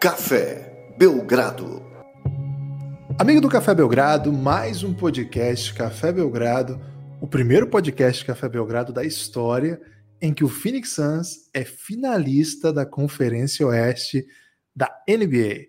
Café Belgrado. Amigo do Café Belgrado, mais um podcast Café Belgrado, o primeiro podcast Café Belgrado da história em que o Phoenix Suns é finalista da Conferência Oeste da NBA.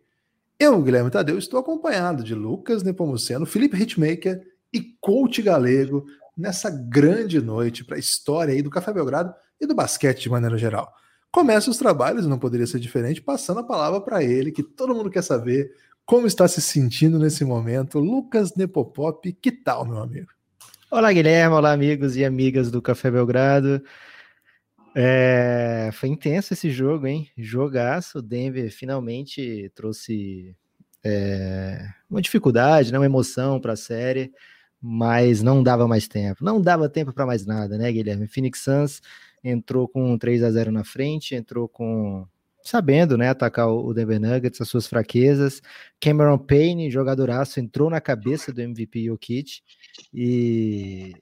Eu, Guilherme Tadeu, estou acompanhado de Lucas Nepomuceno, Felipe Hitmaker e Coach Galego nessa grande noite para a história aí do Café Belgrado e do basquete de maneira geral. Começa os trabalhos, não poderia ser diferente, passando a palavra para ele, que todo mundo quer saber como está se sentindo nesse momento. Lucas Nepopop, que tal, meu amigo? Olá, Guilherme, olá, amigos e amigas do Café Belgrado. É, foi intenso esse jogo, hein? Jogaço. O Denver finalmente trouxe é, uma dificuldade, né? uma emoção para a série, mas não dava mais tempo. Não dava tempo para mais nada, né, Guilherme? Phoenix Suns entrou com 3 a 0 na frente, entrou com sabendo, né, atacar o Denver Nuggets, as suas fraquezas. Cameron Payne, jogadoraço, entrou na cabeça do MVP Jokic e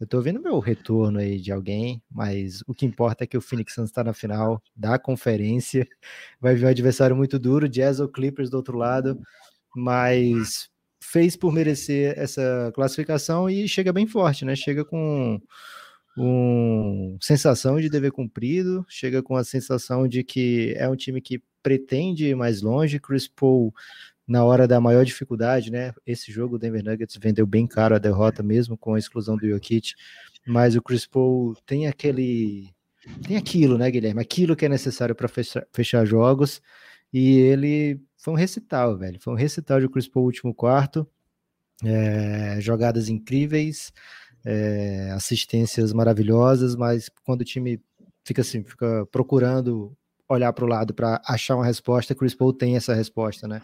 eu tô vendo meu retorno aí de alguém, mas o que importa é que o Phoenix Suns está na final da conferência. Vai vir um adversário muito duro, Jazz ou Clippers do outro lado, mas fez por merecer essa classificação e chega bem forte, né? Chega com um sensação de dever cumprido, chega com a sensação de que é um time que pretende ir mais longe. Chris Paul na hora da maior dificuldade, né? Esse jogo o Denver Nuggets vendeu bem caro a derrota mesmo com a exclusão do Jokic, mas o Chris Paul tem aquele tem aquilo, né, Guilherme? Aquilo que é necessário para fechar, fechar, jogos. E ele foi um recital, velho. Foi um recital de Chris Paul último quarto. É, jogadas incríveis, é, assistências maravilhosas, mas quando o time fica assim, fica procurando olhar para o lado para achar uma resposta, Chris Paul tem essa resposta, né?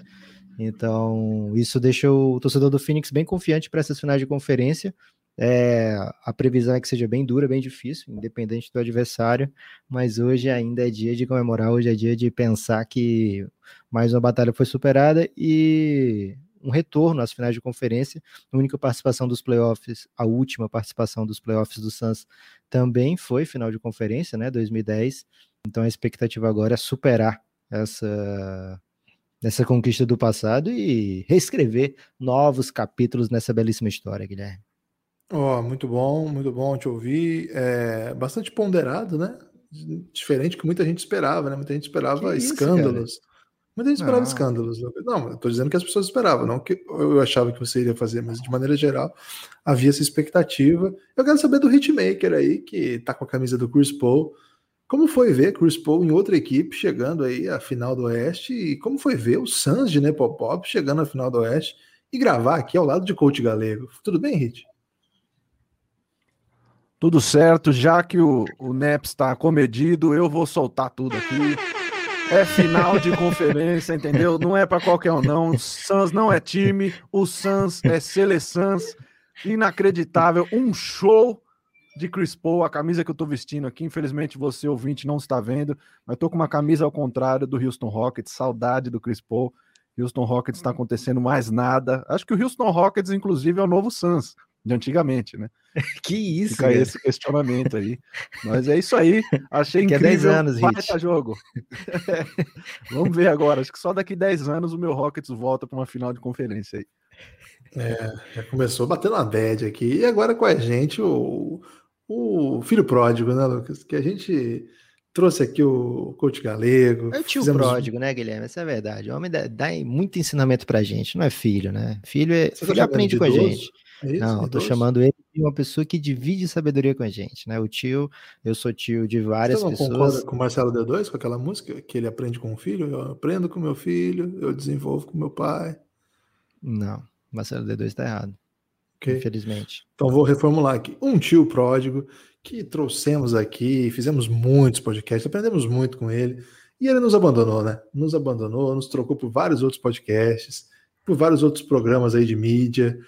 Então, isso deixa o torcedor do Phoenix bem confiante para essas finais de conferência. É, a previsão é que seja bem dura, bem difícil, independente do adversário, mas hoje ainda é dia de comemorar, hoje é dia de pensar que mais uma batalha foi superada e um retorno às finais de conferência. A única participação dos playoffs, a última participação dos playoffs do Suns também foi final de conferência, né, 2010. Então a expectativa agora é superar essa nessa conquista do passado e reescrever novos capítulos nessa belíssima história, Guilherme. Ó, oh, muito bom, muito bom te ouvir. É bastante ponderado, né? Diferente do que muita gente esperava, né? Muita gente esperava que escândalos. Isso, muita gente esperava escândalos. Não, eu tô dizendo que as pessoas esperavam, não que eu achava que você iria fazer, mas de maneira geral havia essa expectativa. Eu quero saber do hitmaker aí, que tá com a camisa do Chris Paul. Como foi ver Chris Paul em outra equipe chegando aí à final do Oeste e como foi ver o Suns de Nepopop chegando à final do Oeste e gravar aqui ao lado de Coach Galego. Tudo bem, Rit? Tudo certo, já que o, o Neps está comedido, eu vou soltar tudo aqui. É final de conferência, entendeu? Não é para qualquer um, não. O Suns não é time, o Suns é seleção. Inacreditável, um show de Chris Paul, a camisa que eu tô vestindo aqui. Infelizmente, você, ouvinte, não está vendo, mas tô com uma camisa ao contrário do Houston Rockets, saudade do Chris Paul. Houston Rockets está acontecendo mais nada. Acho que o Houston Rockets, inclusive, é o novo Suns de antigamente, né? que isso, Fica cara. esse questionamento aí. Mas é isso aí. Achei que incrível. Que é 10 anos, Hit. jogo. Vamos ver agora. Acho que só daqui 10 anos o meu Rockets volta para uma final de conferência aí. É, já começou batendo a bad aqui. E agora com a gente o, o filho pródigo, né, Lucas? Que a gente trouxe aqui o coach galego. É o tio fizemos... pródigo, né, Guilherme? Essa é a verdade. O homem dá, dá muito ensinamento pra gente, não é filho, né? Filho, é, tá filho tá aprende com a gente. É isso, não, tô chamando ele de uma pessoa que divide sabedoria com a gente, né? O tio, eu sou tio de várias Você não pessoas. concorda com o Marcelo D2, com aquela música que ele aprende com o filho? Eu aprendo com meu filho, eu desenvolvo com meu pai. Não, Marcelo D2 tá errado. Okay. Infelizmente. Então vou reformular aqui. Um tio pródigo que trouxemos aqui, fizemos muitos podcasts, aprendemos muito com ele. E ele nos abandonou, né? Nos abandonou, nos trocou por vários outros podcasts, por vários outros programas aí de mídia.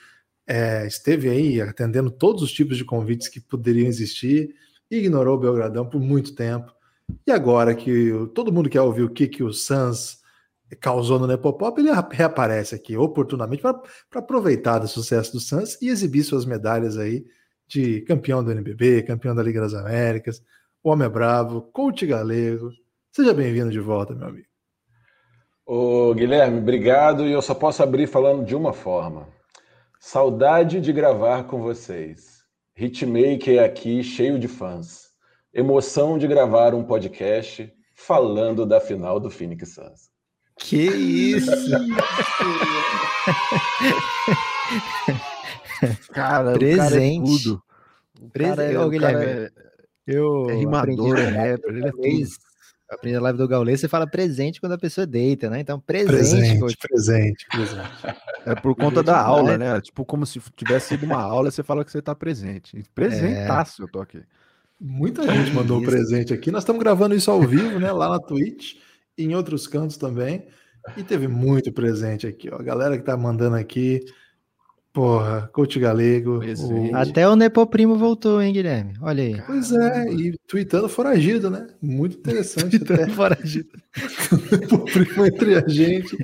É, esteve aí atendendo todos os tipos de convites que poderiam existir, ignorou o Belgradão por muito tempo. E agora que todo mundo quer ouvir o que, que o Sans causou no Nepopop, ele reaparece aqui oportunamente para aproveitar do sucesso do Suns e exibir suas medalhas aí de campeão do NBB, campeão da Liga das Américas, o Homem é Bravo, coach galego. Seja bem-vindo de volta, meu amigo. Ô, Guilherme, obrigado. E eu só posso abrir falando de uma forma. Saudade de gravar com vocês. Hitmaker aqui, cheio de fãs. Emoção de gravar um podcast falando da final do Phoenix Suns. Que isso! cara, Presente. O cara é tudo. O Presente. cara é, o cara Guilherme, é- Eu é rimador, é rapper, ele é tudo. Aprendi na live do Gaulês, você fala presente quando a pessoa deita, né? Então, presente, Presente, coach. presente, presente. É por conta da aula, né? Tipo, como se tivesse sido uma aula, você fala que você tá presente. Presentaço, eu tô aqui. Muita gente mandou Isso. presente aqui. Nós estamos gravando isso ao vivo, né? Lá na Twitch e em outros cantos também. E teve muito presente aqui, ó. A galera que tá mandando aqui. Porra, Coach Galego. O- Até o Nepoprimo voltou, hein, Guilherme? Olha aí. Pois é, e tweetando foragido, né? Muito interessante até. Fora de... o primo entre a gente.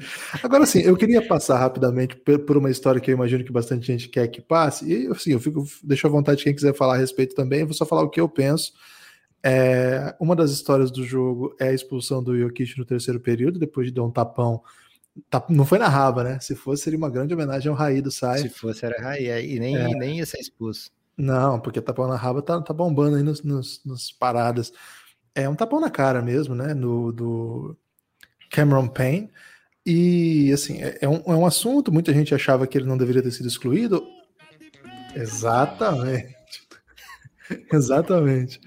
Agora, assim, eu queria passar rapidamente por por uma história que eu imagino que bastante gente quer que passe. E, assim, eu fico, deixo à vontade quem quiser falar a respeito também. Eu vou só falar o que eu penso. É, uma das histórias do jogo é a expulsão do Jokic no terceiro período, depois de dar um tapão. Tap- não foi na raba, né? Se fosse, seria uma grande homenagem ao Raí do Sai. Se fosse, era Raí. E nem, É. nem ia ser expulso. Não, porque tapão na raba tá, tá bombando aí nos, nos, nos paradas. É um tapão na cara mesmo, né? No, do Cameron Payne. E, assim, é, é um, é um assunto. Muita gente achava que ele não deveria ter sido excluído. Exatamente. Exatamente.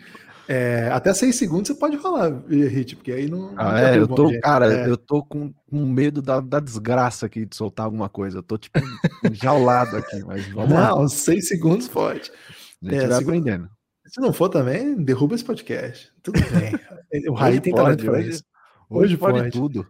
É, até seis segundos você pode falar, Hit, porque aí não. não Ah, tá é, eu tô, cara, É. eu tô com, com medo da, da desgraça aqui de soltar alguma coisa. Eu tô, tipo, enjaulado aqui, mas vamos lá. Não, seis segundos pode. A gente é, vai se- aprendendo. Se não for também, derruba esse podcast. Tudo bem. O Raí tem talento pra hoje- isso. Hoje Hoje pode pode. tudo.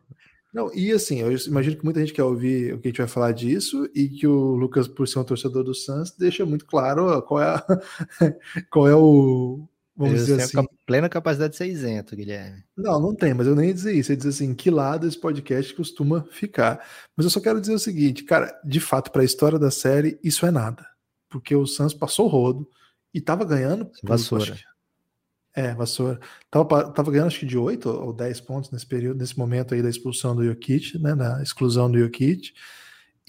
Não, e assim, eu imagino que muita gente quer ouvir o que a gente vai falar disso e que o Lucas, por ser um torcedor do Suns, deixa muito claro qual é, a, qual é o. Vamos Eu dizer assim. plena capacidade de ser isento, Guilherme. Não, não tem, mas eu nem ia dizer isso. Eu ia dizer assim, que lado esse podcast costuma ficar. Mas eu só quero dizer o seguinte, cara, de fato, para a história da série, isso é nada. Porque o Suns passou o rodo e tava ganhando. Vassoura. que- É, vassoura. Tava, tava ganhando acho que de 8 ou 10 pontos nesse período, nesse momento aí da expulsão do Jokic, né? Da exclusão do Jokic.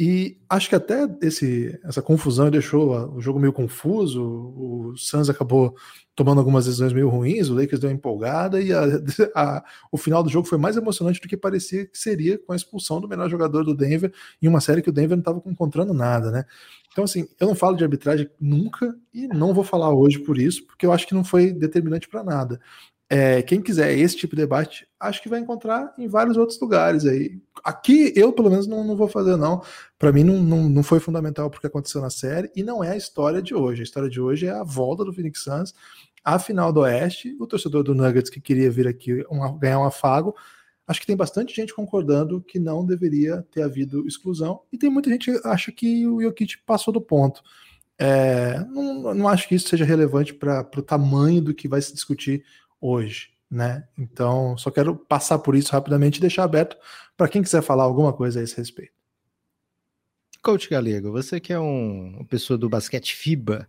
E acho que até esse, essa confusão deixou o jogo meio confuso. O Suns acabou tomando algumas decisões meio ruins, o Lakers deu uma empolgada e a- a- o final do jogo foi mais emocionante do que parecia que seria com a expulsão do melhor jogador do Denver em uma série que o Denver não estava encontrando nada, né? Então, assim, eu não falo de arbitragem nunca e não vou falar hoje por isso, porque eu acho que não foi determinante para nada. É, quem quiser esse tipo de debate, acho que vai encontrar em vários outros lugares aí. Aqui eu, pelo menos, não, não vou fazer, não. Para mim, não, não, não foi fundamental porque aconteceu na série e não é a história de hoje. A história de hoje é a volta do Phoenix Suns à final do Oeste. O torcedor do Nuggets que queria vir aqui uma- ganhar um afago. Acho que tem bastante gente concordando que não deveria ter havido exclusão, e tem muita gente que acha que o Jokic passou do ponto. É, não, não acho que isso seja relevante para o tamanho do que vai se discutir hoje, né? Então, só quero passar por isso rapidamente e deixar aberto para quem quiser falar alguma coisa a esse respeito. Coach Galego, você que é um, uma pessoa do basquete FIBA,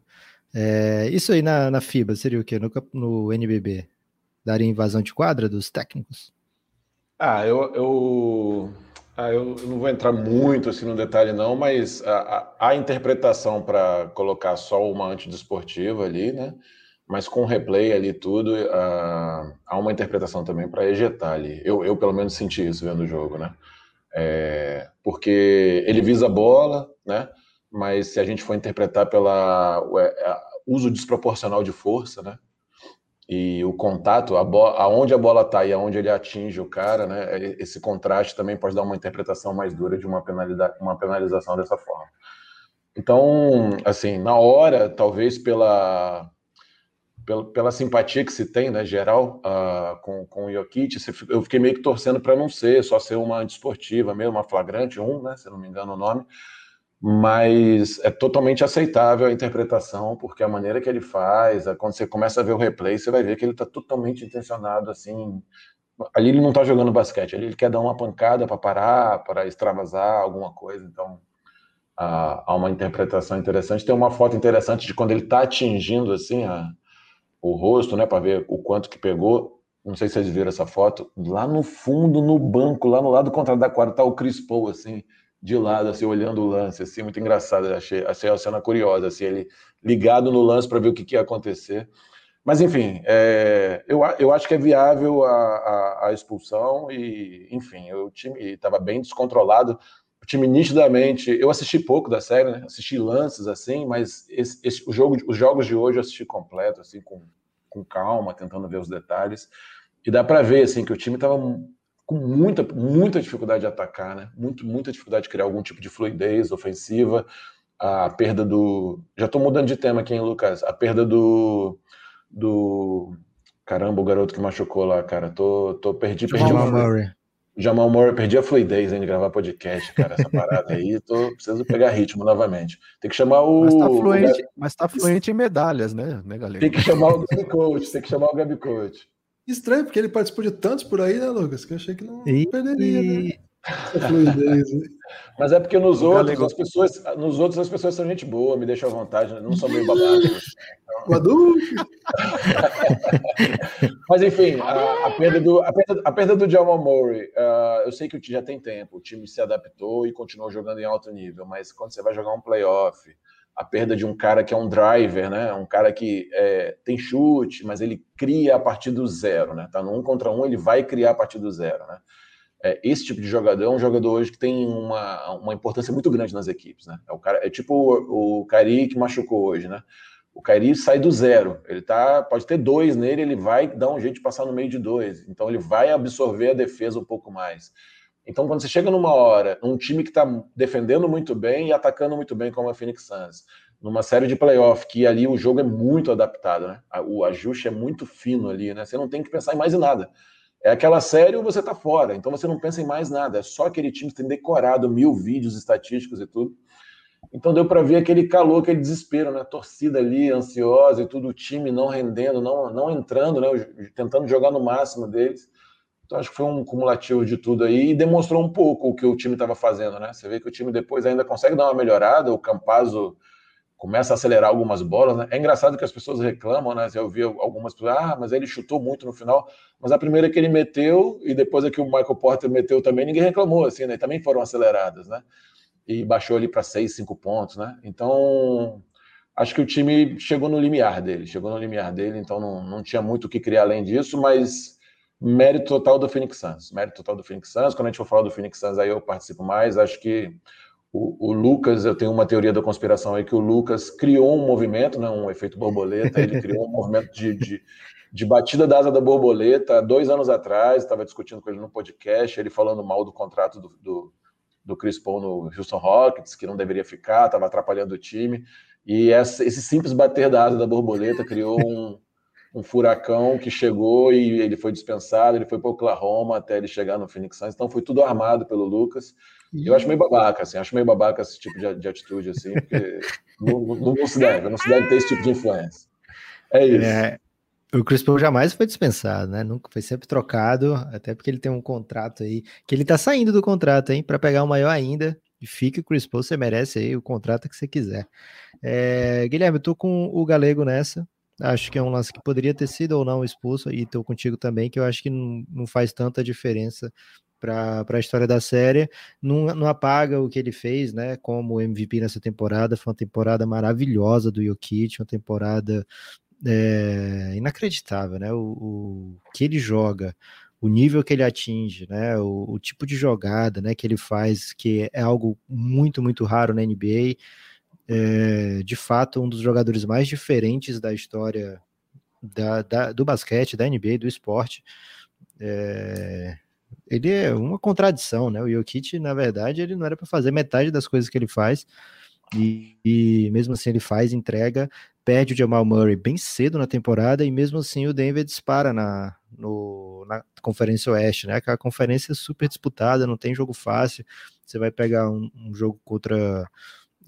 é, isso aí na, na FIBA seria o quê? No, no NBB? Daria invasão de quadra dos técnicos? Ah, eu, eu, ah, eu não vou entrar muito assim no detalhe, não, mas a, a, a interpretação para colocar só uma antidesportiva ali, né? Mas com replay ali tudo, ah, há uma interpretação também para ejetar ali. Eu, eu, pelo menos, senti isso vendo o jogo, né? É, porque ele visa a bola, né? Mas se a gente for interpretar pela é, uso desproporcional de força, né? E o contato, a aonde a bola está e aonde ele atinge o cara, né? e- Esse contraste também pode dar uma interpretação mais dura de uma, penalidade, uma penalização dessa forma. Então, assim, na hora, talvez pela, pela, pela simpatia que se tem, né, geral, ah, com, com o Jokic, eu fiquei meio que torcendo para não ser, só ser uma desportiva mesmo, uma flagrante, um, né, se não me engano o nome, mas é totalmente aceitável a interpretação, porque a maneira que ele faz, quando você começa a ver o replay, você vai ver que ele está totalmente intencionado, assim, ali ele não está jogando basquete, ali ele quer dar uma pancada para parar, para extravasar alguma coisa, então há há uma interpretação interessante. Tem uma foto interessante de quando ele está atingindo assim a- o rosto, né, para ver o quanto que pegou. não sei se vocês viram essa foto, lá no fundo, no banco, lá no lado contrário da quadra, tá o Chris Paul, assim, de lado, assim, olhando o lance, assim, muito engraçado. Achei, achei a cena curiosa, assim, ele ligado no lance para ver o que, que, ia acontecer. Mas, enfim, é, eu, eu acho que é viável a, a, a expulsão e, enfim, o time estava bem descontrolado. O time nitidamente. Eu assisti pouco da série, né? Assisti lances assim, mas esse, esse, o jogo, os jogos de hoje eu assisti completo, assim, com, com calma, tentando ver os detalhes. E dá para ver assim que o time estava com muita, muita dificuldade de atacar, né? Muito, muita dificuldade de criar algum tipo de fluidez ofensiva. A perda do. Já estou mudando de tema aqui, hein, Lucas? A perda do. do... Caramba, o garoto que machucou lá, cara. Tô, tô perdi, perdi. Jamal Murray. Jamal Murray, perdi a fluidez hein, de gravar podcast, cara. Essa parada aí, tô, preciso pegar ritmo novamente. Tem que chamar o. Mas tá fluente, mas tá fluente em medalhas, né, né, galera? Tem que chamar o Gabi Coach, tem que chamar o Gabi Coach. Estranho, porque ele participou de tantos por aí, né, Lucas? Que eu achei que não e... perderia, né? Fluidez, né? Mas é porque nos outros, as pessoas, nos outros as pessoas são gente boa, me deixam à vontade, não são meio babacas. Então... Mas enfim, a, a, perda do, a, perda, a perda do Jamal Murray, uh, eu sei que o time já tem tempo, o time se adaptou e continuou jogando em alto nível, mas quando você vai jogar um playoff, a perda de um cara que é um driver, né? Um cara que é, tem chute, mas ele cria a partir do zero, né? Tá no um contra um, ele vai criar a partir do zero, né? É, esse tipo de jogador é um jogador hoje que tem uma, uma importância muito grande nas equipes, né? É, o cara, é tipo o, o Cari que machucou hoje, né? O Kairi sai do zero. Ele tá, pode ter dois nele, ele vai dar um jeito de passar no meio de dois. Então ele vai absorver a defesa um pouco mais. Então, quando você chega numa hora, um time que está defendendo muito bem e atacando muito bem, como a Phoenix Suns, numa série de playoff, que ali o jogo é muito adaptado, né? O ajuste é muito fino ali, né? Você não tem que pensar em mais em nada. É aquela série ou você tá fora, então você não pensa em mais nada. É só aquele time que tem decorado mil vídeos estatísticos e tudo. Então deu para ver aquele calor, aquele desespero, né? torcida ali ansiosa e tudo, o time não rendendo, não, não entrando, né? Tentando jogar no máximo deles. Então acho que foi um cumulativo de tudo aí e demonstrou um pouco o que o time estava fazendo, né? Você vê que o time depois ainda consegue dar uma melhorada, o Campazzo começa a acelerar algumas bolas, né? É engraçado que as pessoas reclamam, né? Eu vi algumas pessoas, ah, mas ele chutou muito no final, mas a primeira que ele meteu e depois a que o Michael Porter meteu também, ninguém reclamou, assim, né? Também foram aceleradas, né? E baixou ali para seis, cinco pontos, né? Então, acho que o time chegou no limiar dele, chegou no limiar dele, então não, não tinha muito o que criar além disso, mas mérito total do Phoenix Suns. Mérito total do Phoenix Suns. Quando a gente for falar do Phoenix Suns, aí eu participo mais. Acho que o, o, Lucas, eu tenho uma teoria da conspiração aí que o Lucas criou um movimento, né, um efeito borboleta. Ele criou um movimento de, de, de batida da asa da borboleta. Dois anos atrás, estava discutindo com ele no podcast, ele falando mal do contrato do, do, do Chris Paul no Houston Rockets, que não deveria ficar, estava atrapalhando o time. E essa, esse simples bater da asa da borboleta criou um um furacão que chegou e ele foi dispensado, ele foi para Oklahoma até ele chegar no Phoenix Suns, então foi tudo armado pelo Lucas. Eu acho meio babaca, assim, acho meio babaca esse tipo de, de atitude, assim, porque não, não, não, se deve, não se deve ter esse tipo de influência. É isso. É, o Chris Paul jamais foi dispensado, né? Nunca foi sempre trocado, até porque ele tem um contrato aí, que ele tá saindo do contrato, hein, para pegar o maior ainda. E fique o Chris Paul, você merece aí o contrato que você quiser. É, Guilherme, eu tô com o Galego nessa. Acho que é um lance que poderia ter sido ou não expulso, e estou contigo também, que eu acho que não, não faz tanta diferença para a história da série. Não, não apaga o que ele fez, né? Como MVP nessa temporada. Foi uma temporada maravilhosa do Jokic, uma temporada é, inacreditável, né? O, o, que ele joga, o nível que ele atinge, né? O, o, tipo de jogada, né? Que ele faz, que é algo muito, muito raro na NBA é, de fato um dos jogadores mais diferentes da história da, da, do basquete, da NBA, do esporte. É, ele é uma contradição, né? O Jokic, na verdade, ele não era para fazer metade das coisas que ele faz. E, e, mesmo assim ele faz, entrega, perde o Jamal Murray bem cedo na temporada, e mesmo assim o Denver dispara na, no, na Conferência Oeste, né? Aquela conferência super disputada, não tem jogo fácil. Você vai pegar um, um jogo contra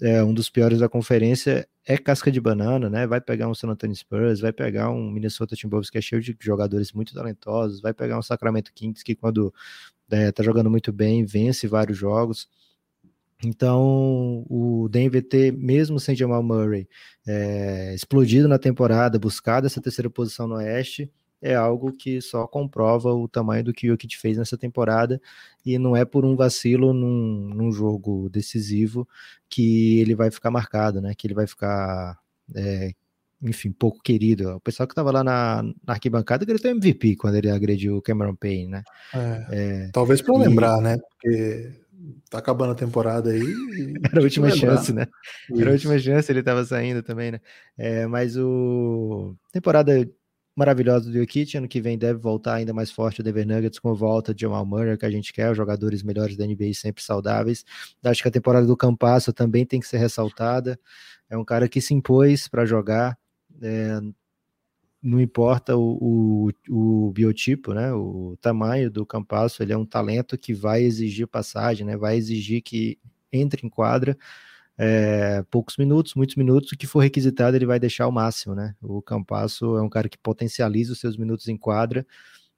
é, um dos piores da conferência é casca de banana, né? Vai pegar um San Antonio Spurs, vai pegar um Minnesota Timberwolves que é cheio de jogadores muito talentosos, vai pegar um Sacramento Kings que quando é, tá jogando muito bem, vence vários jogos. Então, o Denver ter, mesmo sem Jamal Murray, é, explodido na temporada, buscado essa terceira posição no Oeste, é algo que só comprova o tamanho do que o Jokic fez nessa temporada e não é por um vacilo num, num jogo decisivo que ele vai ficar marcado, né? Que ele vai ficar é, enfim, pouco querido. O pessoal que estava lá na, na, arquibancada gritou MVP quando ele agrediu o Cameron Payne, né? É, é, talvez para lembrar, né? Porque tá acabando a temporada aí. Era a última chance, né? Isso. Era a última chance, ele estava saindo também, né? É, mas o temporada maravilhosa do Jokic, ano que vem deve voltar ainda mais forte o Denver Nuggets com a volta de Jamal Murray, que a gente quer, os jogadores melhores da NBA sempre saudáveis. Acho que a temporada do Campasso também tem que ser ressaltada. É um cara que se impôs para jogar, é, não importa o, o, o, biotipo, né, o tamanho do Campasso, ele é um talento que vai exigir passagem, né, vai exigir que entre em quadra é, poucos minutos, muitos minutos, o que for requisitado ele vai deixar o máximo, né, o Campasso é um cara que potencializa os seus minutos em quadra,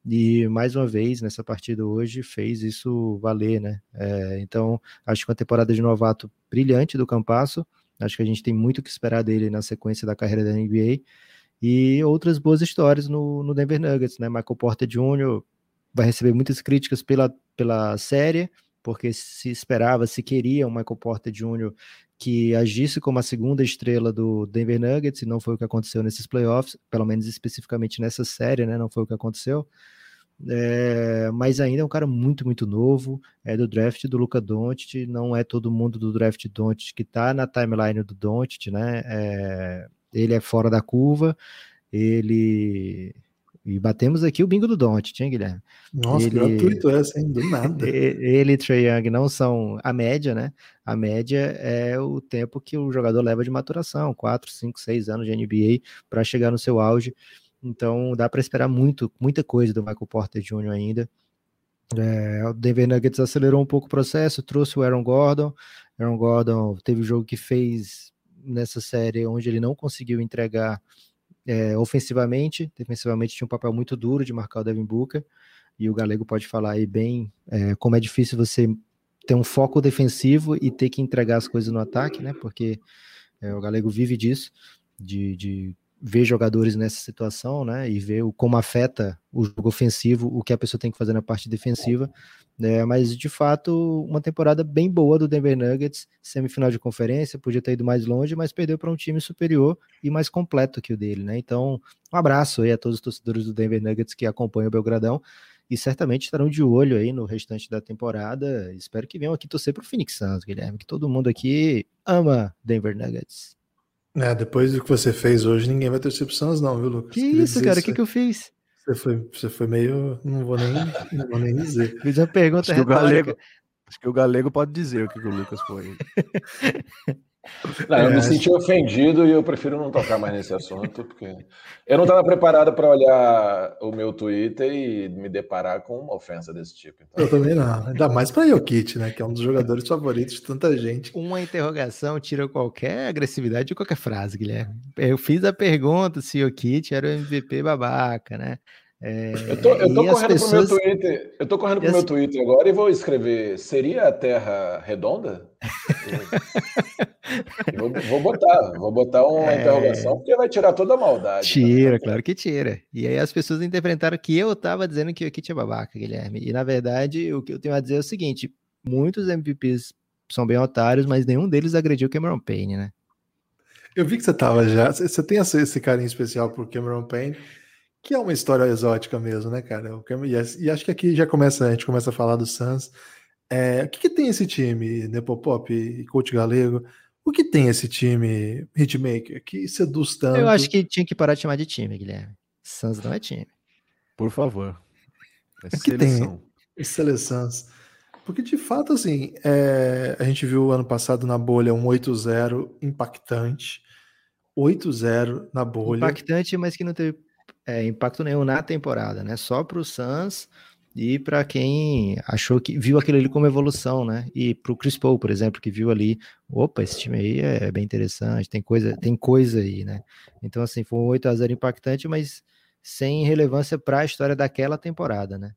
e mais uma vez nessa partida hoje fez isso valer, né? É, então acho que uma temporada de novato brilhante do Campasso. Acho que a gente tem muito que esperar dele na sequência da carreira da NBA e outras boas histórias no, no Denver Nuggets, né? Michael Porter Jr. vai receber muitas críticas pela, pela série, porque se esperava, se queria um Michael Porter Jr. que agisse como a segunda estrela do Denver Nuggets, e não foi o que aconteceu nesses playoffs, pelo menos especificamente nessa série, né? Não foi o que aconteceu. É, mas ainda é um cara muito, muito novo, é do draft do Luca Doncic, não é todo mundo do draft Doncic que tá na timeline do Doncic, né? É, ele é fora da curva, ele e batemos aqui o bingo do Doncic, hein, Guilherme? Nossa, ele, gratuito essa, hein? Do nada. Ele e Trey Young não são a média, né? A média é o tempo que o jogador leva de maturação, 4, 5, 6 anos de NBA para chegar no seu auge. Então dá para esperar muito, muita coisa do Michael Porter Jr. ainda. É, o Denver Nuggets acelerou um pouco o processo, trouxe o Aaron Gordon. Aaron Gordon teve um jogo que fez nessa série onde ele não conseguiu entregar é, ofensivamente, defensivamente tinha um papel muito duro de marcar o Devin Booker. E o Galego pode falar aí bem é, como é difícil você ter um foco defensivo e ter que entregar as coisas no ataque, né? Porque é, o Galego vive disso, de, de ver jogadores nessa situação, né, e ver como afeta o jogo ofensivo, o que a pessoa tem que fazer na parte defensiva, né, mas de fato uma temporada bem boa do Denver Nuggets, semifinal de conferência, podia ter ido mais longe, mas perdeu para um time superior e mais completo que o dele, né, então um abraço aí a todos os torcedores do Denver Nuggets que acompanham o Belgradão, e certamente estarão de olho aí no restante da temporada, espero que venham aqui torcer para o Phoenix Suns, Guilherme, que todo mundo aqui ama Denver Nuggets. É, depois do que você fez hoje, ninguém vai torcer pro Suns, não, viu, Lucas? Que isso, cara? O que, que eu fiz? Você foi, você foi meio. Não vou nem, não vou nem dizer. Fiz uma pergunta acho que, o galego, acho que o galego pode dizer o que, que o Lucas foi. Não, eu é. me senti ofendido e eu prefiro não tocar mais nesse assunto, porque eu não estava preparado para olhar o meu Twitter e me deparar com uma ofensa desse tipo. Então. Eu também não, ainda mais para Jokic, né, que é um dos jogadores favoritos de tanta gente. Uma interrogação tira qualquer agressividade de qualquer frase, Guilherme. Eu fiz a pergunta se Jokic era o MVP babaca, né? É, eu tô, eu tô correndo pessoas... pro meu Twitter. Eu tô correndo pro as... meu Twitter agora e vou escrever: seria a Terra redonda? vou, vou, botar, vou botar uma é... interrogação, porque vai tirar toda a maldade. Tira, né? claro que tira. E aí as pessoas interpretaram que eu tava dizendo que o Kit é babaca, Guilherme. E na verdade, o que eu tenho a dizer é o seguinte: muitos MVPs são bem otários, mas nenhum deles agrediu Cameron Payne, né? Eu vi que você tava já. Você tem esse carinho especial por Cameron Payne que é uma história exótica mesmo, né, cara? E acho que aqui já começa, a gente começa a falar do Suns. É, o que, que, tem esse time, Nepopop e Coach Galego? O que tem esse time Hitmaker que seduz tanto? Eu acho que tinha que parar de chamar de time, Guilherme. Suns não é time. Por favor. É o que tem seleções. Porque de fato, assim, é, a gente viu ano passado na bolha um 8-0 impactante. 8-0 na bolha. Impactante, mas que não teve é, impacto nenhum na temporada, né? Só para o Suns e para quem achou que viu aquilo ali como evolução, né? E para o Chris Paul, por exemplo, que viu ali, opa, esse time aí é bem interessante, tem coisa, tem coisa aí, né? Então assim, foi um 8 a 0 impactante, mas sem relevância para a história daquela temporada, né?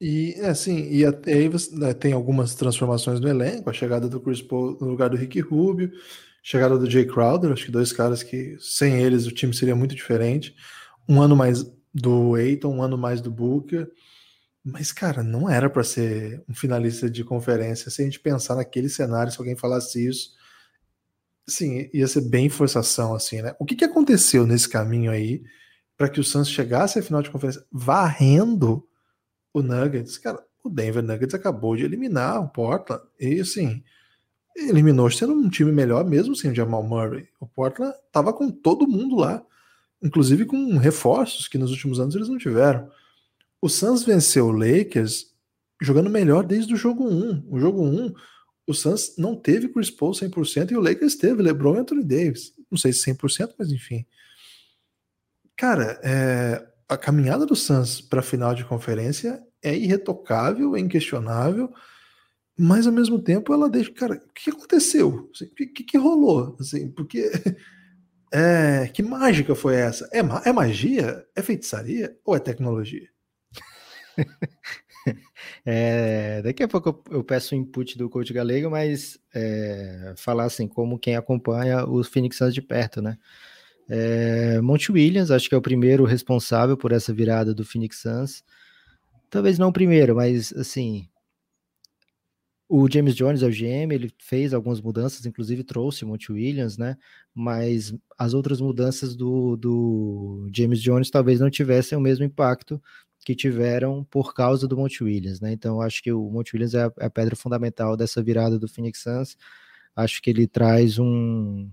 E assim, e aí você né, tem algumas transformações no elenco, a chegada do Chris Paul no lugar do Rick Rubio, chegada do Jay Crowder, acho que dois caras que sem eles o time seria muito diferente um ano mais do Eiton, um ano mais do Booker. Mas, cara, não era para ser um finalista de conferência. Se a gente pensar naquele cenário, se alguém falasse isso, sim, ia ser bem forçação, assim, né? O que, que aconteceu nesse caminho aí para que o Suns chegasse à final de conferência varrendo o Nuggets? Cara, o Denver Nuggets acabou de eliminar o Portland. E, assim, eliminou sendo um time melhor mesmo sem o Jamal Murray. O Portland tava com todo mundo lá, inclusive com reforços que nos últimos anos eles não tiveram. O Suns venceu o Lakers jogando melhor desde o jogo 1. O jogo 1, o Suns não teve Chris Paul 100% e o Lakers teve LeBron e Anthony Davis. Não sei se 100%, mas enfim. Cara, é, a caminhada do Suns para a final de conferência é irretocável, é inquestionável, mas ao mesmo tempo ela deixa, cara, o que aconteceu? Assim, o que, que, rolou? Assim, porque é, que mágica foi essa? É, é magia? É feitiçaria ou é tecnologia? É, daqui a pouco eu, eu peço o input do coach galego, mas é, falar assim, como quem acompanha os Phoenix Suns de perto, né? É, Monte Williams, acho que é o primeiro responsável por essa virada do Phoenix Suns. Talvez não o primeiro, mas assim, o James Jones é o GM, ele fez algumas mudanças, inclusive trouxe o Monte Williams, né? Mas as outras mudanças do, do James Jones talvez não tivessem o mesmo impacto que tiveram por causa do Monte Williams, né? Então acho que o Monte Williams é a, é a, pedra fundamental dessa virada do Phoenix Suns. Acho que ele traz um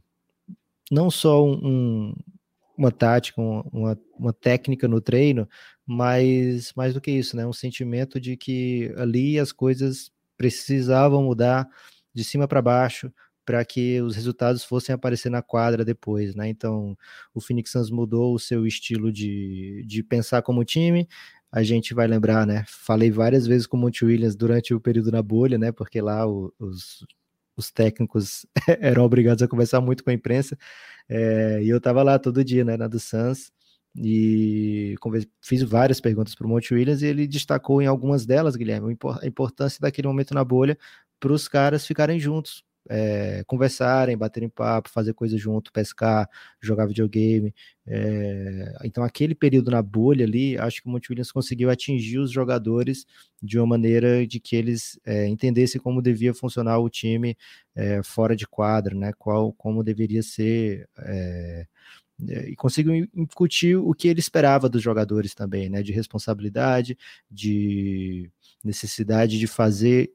não só um, uma tática, uma, uma técnica no treino, mas mais do que isso, né? Um sentimento de que ali as coisas precisavam mudar de cima para baixo para que os resultados fossem aparecer na quadra depois, né? Então, o Phoenix Suns mudou o seu estilo de, de pensar como time, a gente vai lembrar, né? Falei várias vezes com o Monte Williams durante o período na bolha, né? Porque lá o, os, os técnicos eram obrigados a conversar muito com a imprensa. É, e eu estava lá todo dia, né? Na do Suns. E fiz várias perguntas para o Monte Williams e ele destacou em algumas delas, Guilherme, a importância daquele momento na bolha para os caras ficarem juntos, é, conversarem, baterem papo, fazer coisa junto, pescar, jogar videogame. É, então, aquele período na bolha ali, acho que o Monte Williams conseguiu atingir os jogadores de uma maneira de que eles é, entendessem como devia funcionar o time fora de quadra, né? Qual, como deveria ser e conseguiu incutir o que ele esperava dos jogadores também, né? De responsabilidade, de necessidade de fazer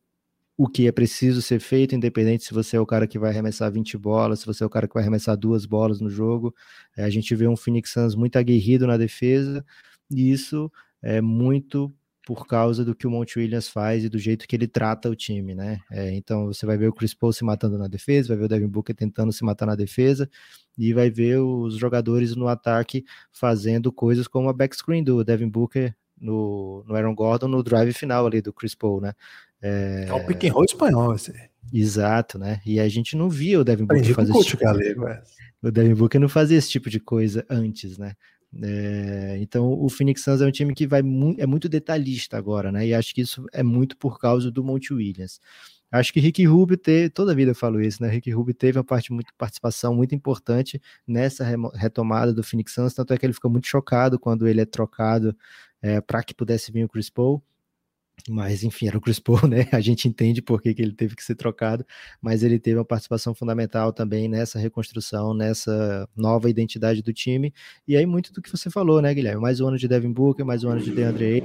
o que é preciso ser feito, independente se você é o cara que vai arremessar 20 bolas, se você é o cara que vai arremessar duas bolas no jogo. É, a gente vê um Phoenix Suns muito aguerrido na defesa, e isso é muito por causa do que o Monte Williams faz e do jeito que ele trata o time, né? É, então você vai ver o Chris Paul se matando na defesa, vai ver o Devin Booker tentando se matar na defesa, e vai ver os jogadores no ataque fazendo coisas como a backscreen do Devin Booker no, no Aaron Gordon no drive final ali do Chris Paul, né? É, é o pick and roll espanhol esse. Exato, né? E a gente não via o Devin Booker fazer esse tipo, galego, é. O Devin Booker não fazia esse tipo de coisa antes, né? É, então o Phoenix Suns é um time que vai mu é muito detalhista agora, né? E acho que isso é muito por causa do Monte Williams. Acho que Rick Rubio teve, toda a vida eu falo isso, né? Rick Rubio teve uma parte muito, participação muito importante nessa retomada do Phoenix Suns, tanto é que ele ficou muito chocado quando ele é trocado é, para que pudesse vir o Chris Paul. Mas, enfim, era o Chris Paul, né? A gente entende por que, que ele teve que ser trocado, mas ele teve uma participação fundamental também nessa reconstrução, nessa nova identidade do time. E aí, muito do que você falou, né, Guilherme? Mais um ano de Devin Booker, mais um ano de DeAndre.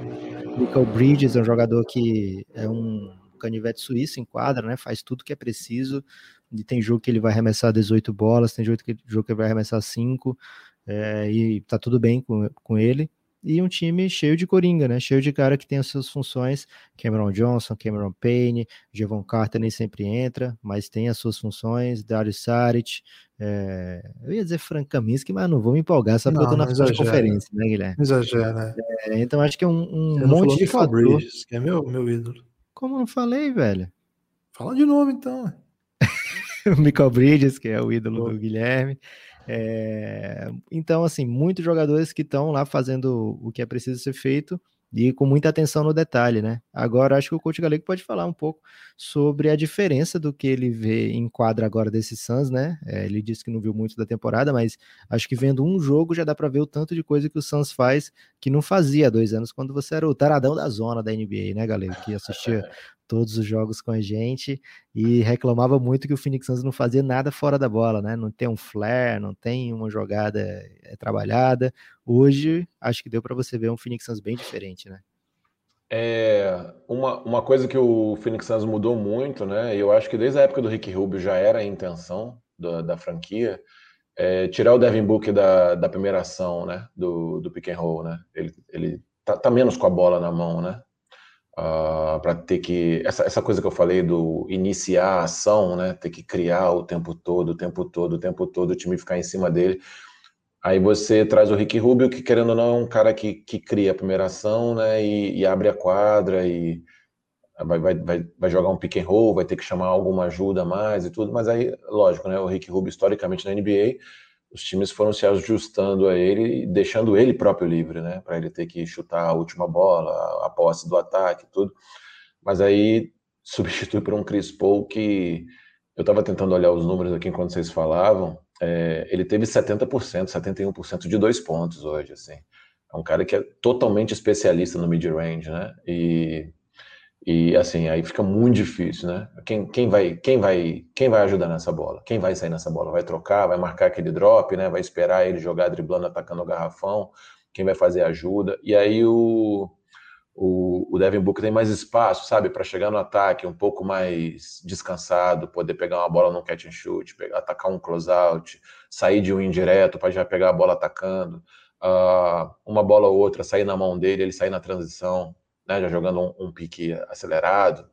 Michael Bridges é um jogador que é um canivete suíço em quadra, né? Faz tudo que é preciso. E tem jogo que ele vai arremessar 18 bolas, tem jogo que, jogo que ele vai arremessar 5, é, e tá tudo bem com, com ele e um time cheio de coringa, né? Cheio de cara que tem as suas funções. Cameron Johnson, Cameron Payne, Javon Carter nem sempre entra, mas tem as suas funções. Darius Saric, é... eu ia dizer Frank Kaminsky, mas não vou me empolgar, só porque eu tô na de conferência, né, Guilherme? Exagera, né? É, então acho que é um, um monte de fator. Bridges, que é meu, meu ídolo. Como não falei, velho? Fala de novo, então. o Michael Bridges, que é o ídolo do Guilherme. É, então, assim, muitos jogadores que estão lá fazendo o que é preciso ser feito e com muita atenção no detalhe, né? Agora acho que o coach Galego pode falar um pouco sobre a diferença do que ele vê em quadra agora desse Suns, né? É, ele disse que não viu muito da temporada, mas acho que vendo um jogo já dá para ver o tanto de coisa que o Suns faz que não fazia há dois anos quando você era o taradão da zona da NBA, né, Galego? Que assistia todos os jogos com a gente e reclamava muito que o Phoenix Suns não fazia nada fora da bola, né? Não tem um flare, não tem uma jogada é, trabalhada. Hoje, acho que deu para você ver um Phoenix Suns bem diferente, né? É uma, uma coisa que o Phoenix Suns mudou muito, né? Eu acho que desde a época do Rick Rubio já era a intenção da, da franquia. É tirar o Devin Booker da, da primeira ação, né? Do, do pick and roll, né? Ele, ele tá, tá menos com a bola na mão, né? Uh, ah, para ter que essa, essa coisa que eu falei do iniciar a ação, né? Ter que criar o tempo todo, o tempo todo, o tempo todo, o time ficar em cima dele. Aí você traz o Rick Rubio, que querendo ou não é um cara que, que cria a primeira ação, né? E, e abre a quadra e vai, vai, vai, vai jogar um pick and roll, vai ter que chamar alguma ajuda a mais e tudo. Mas aí, lógico, né? O Rick Rubio historicamente na NBA os times foram se ajustando a ele, deixando ele próprio livre, né? Para ele ter que chutar a última bola, a posse do ataque, tudo. Mas aí substitui por um Chris Paul que eu estava tentando olhar os números aqui enquanto vocês falavam. É, ele teve 70%, 71% de dois pontos hoje, assim. É um cara que é totalmente especialista no mid-range, né? E e assim, aí fica muito difícil, né? Quem, quem, vai, quem, vai, quem vai ajudar nessa bola? Quem vai sair nessa bola? Vai trocar, vai marcar aquele drop, né? Vai esperar ele jogar driblando, atacando o garrafão? Quem vai fazer ajuda? E aí o, o, o Devin Booker tem mais espaço, sabe? Para chegar no ataque um pouco mais descansado, poder pegar uma bola no catch and shoot, pegar, atacar um closeout, sair de um indireto para já pegar a bola atacando. Uh, uma bola ou outra sair na mão dele, ele sair na transição né, já jogando um, um pique acelerado.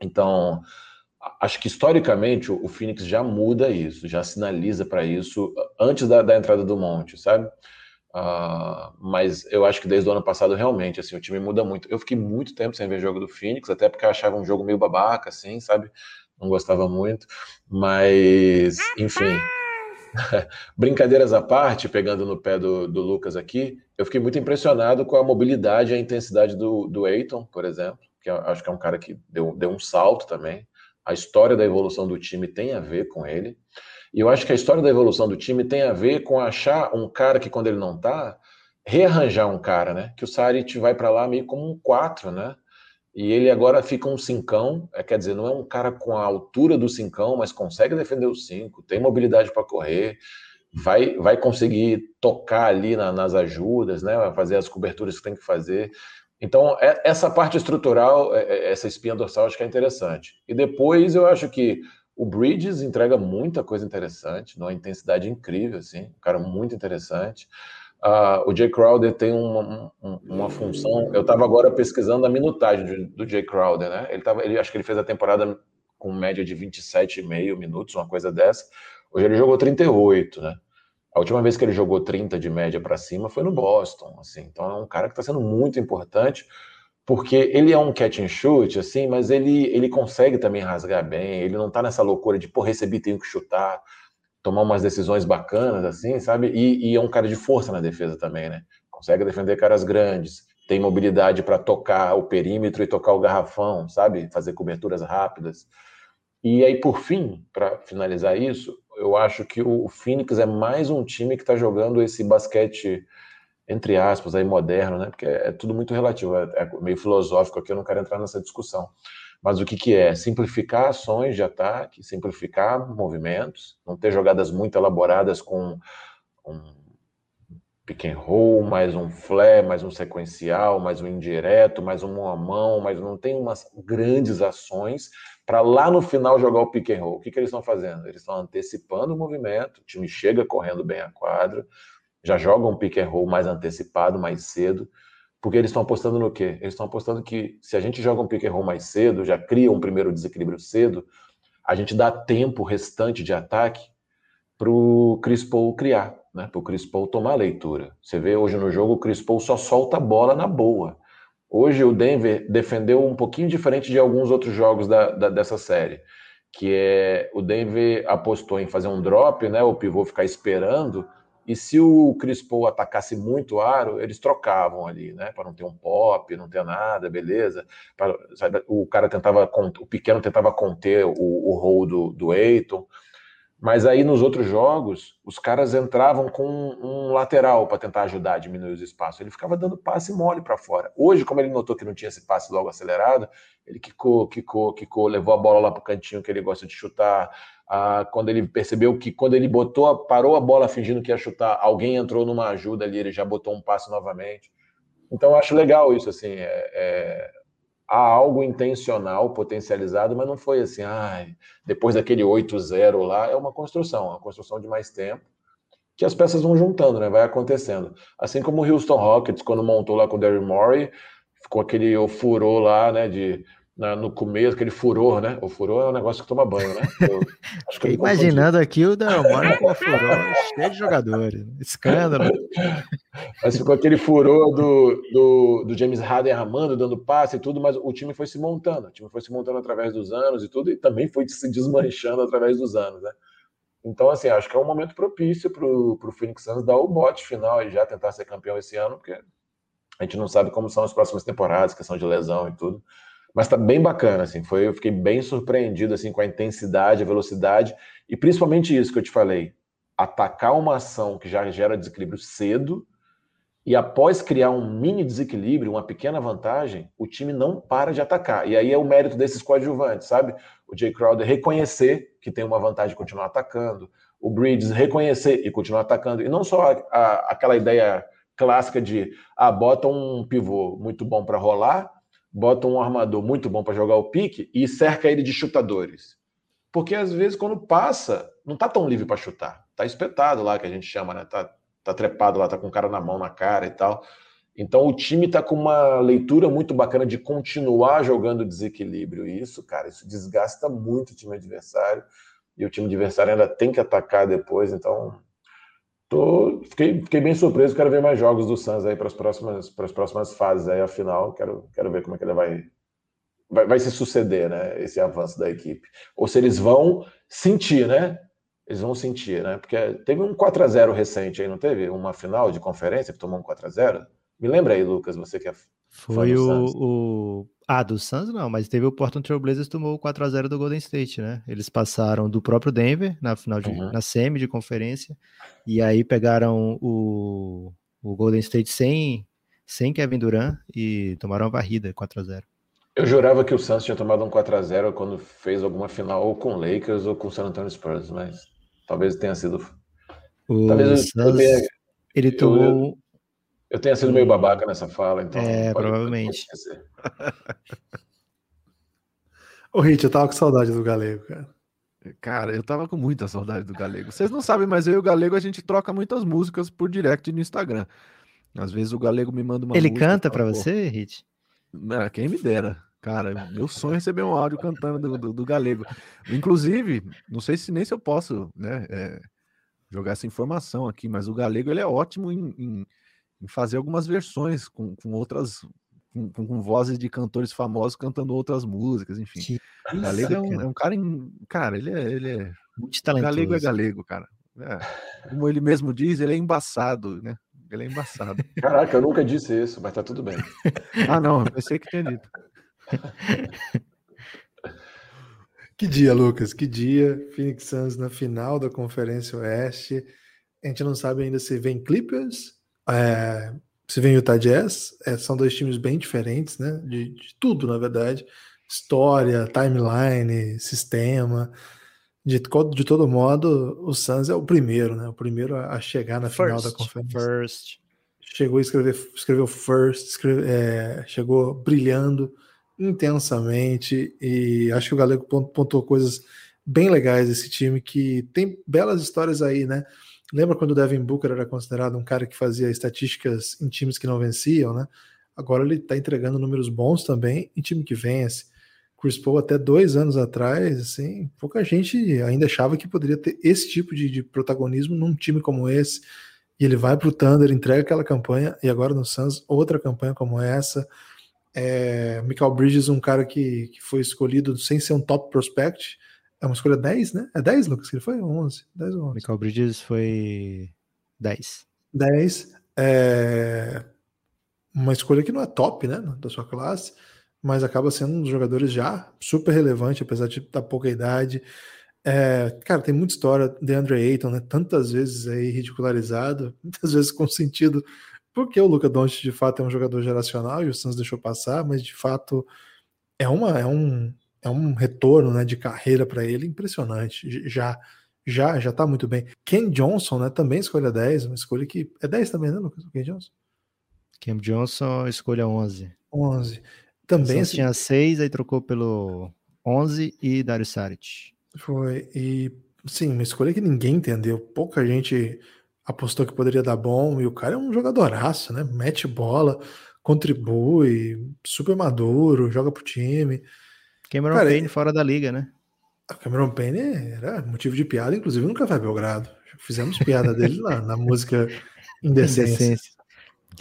Então, acho que historicamente o, Phoenix já muda isso, já sinaliza para isso antes da, da, entrada do Monte, sabe? Uh, mas eu acho que desde o ano passado realmente assim o time muda muito. Eu fiquei muito tempo sem ver jogo do Phoenix, até porque eu achava um jogo meio babaca, assim, sabe? Não gostava muito, mas enfim. Brincadeiras à parte, pegando no pé do, do, Lucas aqui, eu fiquei muito impressionado com a mobilidade e a intensidade do, do Eiton, por exemplo, que acho que é um cara que deu, deu um salto também. A história da evolução do time tem a ver com ele. E eu acho que a história da evolução do time tem a ver com achar um cara que, quando ele não tá, rearranjar um cara, né? Que o Sarit vai para lá meio como um 4, né? E ele agora fica um cincão, é, quer dizer, não é um cara com a altura do cincão, mas consegue defender o cinco, tem mobilidade para correr, vai, vai conseguir tocar ali na, nas ajudas, né? Vai fazer as coberturas que tem que fazer. Então, é, essa parte estrutural, é, é, essa espinha dorsal, acho que é interessante. E depois eu acho que o Bridges entrega muita coisa interessante, numa intensidade incrível, assim, um cara muito interessante. Uh, o Jay Crowder tem uma, uma, função. Eu estava agora pesquisando a minutagem do, Jay Crowder, né? Ele tava, ele acho que ele fez a temporada com média de 27,5 minutos, uma coisa dessa. Hoje ele jogou 38, né? A última vez que ele jogou 30 de média para cima foi no Boston, assim. Então é um cara que está sendo muito importante, porque ele é um catch and shoot, assim, mas ele, ele consegue também rasgar bem. Ele não está nessa loucura de, pô, recebi, tenho que chutar tomar umas decisões bacanas, assim, sabe? E, e, é um cara de força na defesa também, né? Consegue defender caras grandes, tem mobilidade para tocar o perímetro e tocar o garrafão, sabe? Fazer coberturas rápidas. E aí, por fim, para finalizar isso, eu acho que o Phoenix é mais um time que está jogando esse basquete, entre aspas, aí moderno, né? Porque é, é tudo muito relativo, é, é meio filosófico aqui, eu não quero entrar nessa discussão mas o que, que é? Simplificar ações de ataque, simplificar movimentos, não ter jogadas muito elaboradas com um pick and roll, mais um flare, mais um sequencial, mais um indireto, mais um mão a mão, mas não tem umas grandes ações para lá no final jogar o pick and roll. O que, que eles estão fazendo? Eles estão antecipando o movimento, o time chega correndo bem a quadra, já joga um pick and roll mais antecipado, mais cedo, porque eles estão apostando no quê? Eles estão apostando que se a gente joga um pick and roll mais cedo, já cria um primeiro desequilíbrio cedo, a gente dá tempo restante de ataque para o Chris Paul criar, né? para o Chris Paul tomar a leitura. Você vê hoje no jogo, o Chris Paul só solta a bola na boa. Hoje o Denver defendeu um pouquinho diferente de alguns outros jogos da, da, dessa série, que é o Denver apostou em fazer um drop, né? O pivô ficar esperando E se o Chris Paul atacasse muito o aro, eles trocavam ali, né? Para não ter um pop, não ter nada, beleza. Pra, sabe, o cara tentava, o pequeno tentava conter o, o rol do, do. Mas aí nos outros jogos, os caras entravam com um lateral para tentar ajudar a diminuir os espaços. Ele ficava dando passe mole para fora. Hoje, como ele notou que não tinha esse passe logo acelerado, ele quicou, quicou, quicou, levou a bola lá para o cantinho que ele gosta de chutar, ah, quando ele percebeu que quando ele botou, parou a bola fingindo que ia chutar, alguém entrou numa ajuda ali, ele já botou um passe novamente. Então eu acho legal isso, assim, é, é, há algo intencional, potencializado, mas não foi assim, ah, depois daquele 8-0 lá, é uma construção, uma construção de mais tempo, que as peças vão juntando, né, vai acontecendo. Assim como o Houston Rockets, quando montou lá com o Daryl Morey, ficou aquele furor lá, né, de na, no começo, aquele furor, né? O furor é um negócio que toma banho, né? Eu, acho que imaginando aqui o Dalmano com o furor, cheio de jogadores, escândalo. Mas ficou aquele furor do, do, do, James Harden armando, dando passe e tudo, mas o time foi se montando, o time foi se montando através dos anos e tudo, e também foi se desmanchando através dos anos, né? Então, assim, acho que é um momento propício para o Phoenix Suns dar o bote final e já tentar ser campeão esse ano, porque a gente não sabe como são as próximas temporadas, questão de lesão e tudo. Mas tá bem bacana, assim. Foi, eu fiquei bem surpreendido assim com a intensidade, a velocidade e principalmente isso que eu te falei, atacar uma ação que já gera desequilíbrio cedo e após criar um mini desequilíbrio, uma pequena vantagem, o time não para de atacar. E aí é o mérito desses coadjuvantes, sabe? O Jay Crowder reconhecer que tem uma vantagem de continuar atacando, o Bridges reconhecer e continuar atacando. E não só a, a, aquela ideia clássica de ah, bota um pivô muito bom para rolar bota um armador muito bom para jogar o pique e cerca ele de chutadores. Porque às vezes quando passa, não tá tão livre para chutar. Tá espetado lá, que a gente chama, né? Tá, tá trepado lá, tá com o cara na mão, na cara e tal. Então o time tá com uma leitura muito bacana de continuar jogando desequilíbrio. E isso, cara, isso desgasta muito o time adversário. E o time adversário ainda tem que atacar depois. Então Tô, fiquei, fiquei bem surpreso, quero ver mais jogos do Suns aí para as próximas, para as próximas fases aí, afinal, quero, quero ver como é que ele vai, vai, vai se suceder, né, esse avanço da equipe. Ou se eles vão sentir, né, eles vão sentir, né, porque teve um 4 a 0 recente aí, não teve? Uma final de conferência que tomou um 4 a 0 Me lembra aí, Lucas, você que é Foi o, o, ah, do Suns não, mas teve o Portland Trail Blazers tomou o 4 a 0 do Golden State, né? Eles passaram do próprio Denver na final de, uhum. na semi de conferência e aí pegaram o, o Golden State sem sem Kevin Durant e tomaram a varrida 4 a 0. Eu jurava que o Suns tinha tomado um 4 a 0 quando fez alguma final ou com Lakers ou com San Antonio Spurs, mas talvez tenha sido o talvez Suns, tenha... ele tomou eu tenha sido meio babaca nessa fala, então. É, provavelmente. Ô, Rit, eu tava com saudade do Galego, cara. Cara, eu tava com muita saudade do Galego. Vocês não sabem, mas eu e o Galego a gente troca muitas músicas por direct no Instagram. Às vezes o Galego me manda uma Ele música, canta para você, Rit? Quem me dera. Cara, meu sonho é receber um áudio cantando do, do, do Galego. Inclusive, não sei se nem se eu posso né, é, jogar essa informação aqui, mas o Galego ele é ótimo em, em em fazer algumas versões com, com outras com, com, vozes de cantores famosos cantando outras músicas, enfim. Que galego é um, é um, cara, em, cara, ele é, ele é muito talentoso. Galego é galego, cara. É, como ele mesmo diz, ele é embaçado, né? Ele é embaçado. Caraca, eu nunca disse isso, mas tá tudo bem. ah, não, eu pensei que tinha dito. Que dia, Lucas, que dia. Phoenix Suns na final da Conferência Oeste. A gente não sabe ainda se vem Clippers é, se vem o Utah Jazz, é, são dois times bem diferentes, né? De, de, tudo, na verdade. História, timeline, sistema. De, de todo modo, o Suns é o primeiro, né? O primeiro a chegar na first, final da conferência. First. Chegou a escrever, escreveu first, escreve, é, chegou brilhando intensamente e acho que o Galego pontuou coisas bem legais desse time que tem belas histórias aí, né? Lembra quando o Devin Booker era considerado um cara que fazia estatísticas em times que não venciam, né? Agora ele está entregando números bons também em time que vence. Chris Paul até dois anos atrás, assim, pouca gente ainda achava que poderia ter esse tipo de, de protagonismo num time como esse. E ele vai para o Thunder, entrega aquela campanha, e agora no Suns, outra campanha como essa. É, Michael Bridges, um cara que, que foi escolhido sem ser um top prospect, é uma escolha 10, né? É 10, Lucas, que ele foi? 11? 10 ou 11? Michael Bridges foi 10. 10. É... Uma escolha que não é top, né? Da sua classe, mas acaba sendo um dos jogadores já super relevante, apesar de estar pouca idade. É, cara, tem muita história de Andre Ayton, né? Tantas vezes aí ridicularizado, muitas vezes com sentido, porque o Luca Doncic de fato é um jogador geracional e o Suns deixou passar, mas de fato é uma é um é um retorno, né, de carreira para ele impressionante. Já já já tá muito bem. Ken Johnson, né, também escolha 10, uma escolha que é 10 também, né, Lucas? Ken Johnson. Ken Johnson escolha 11. 11. Também assim, tinha 6, aí trocou pelo 11 e Dario Saric. Foi. E, sim, uma escolha que ninguém entendeu. Pouca gente apostou que poderia dar bom. E o cara é um jogadoraço, né? Mete bola, contribui, super maduro, joga pro time. Cameron cara, Payne fora da liga, né? A Cameron Payne era motivo de piada, inclusive no Café Belgrado. Fizemos piada dele lá na música Indecência. Indecência.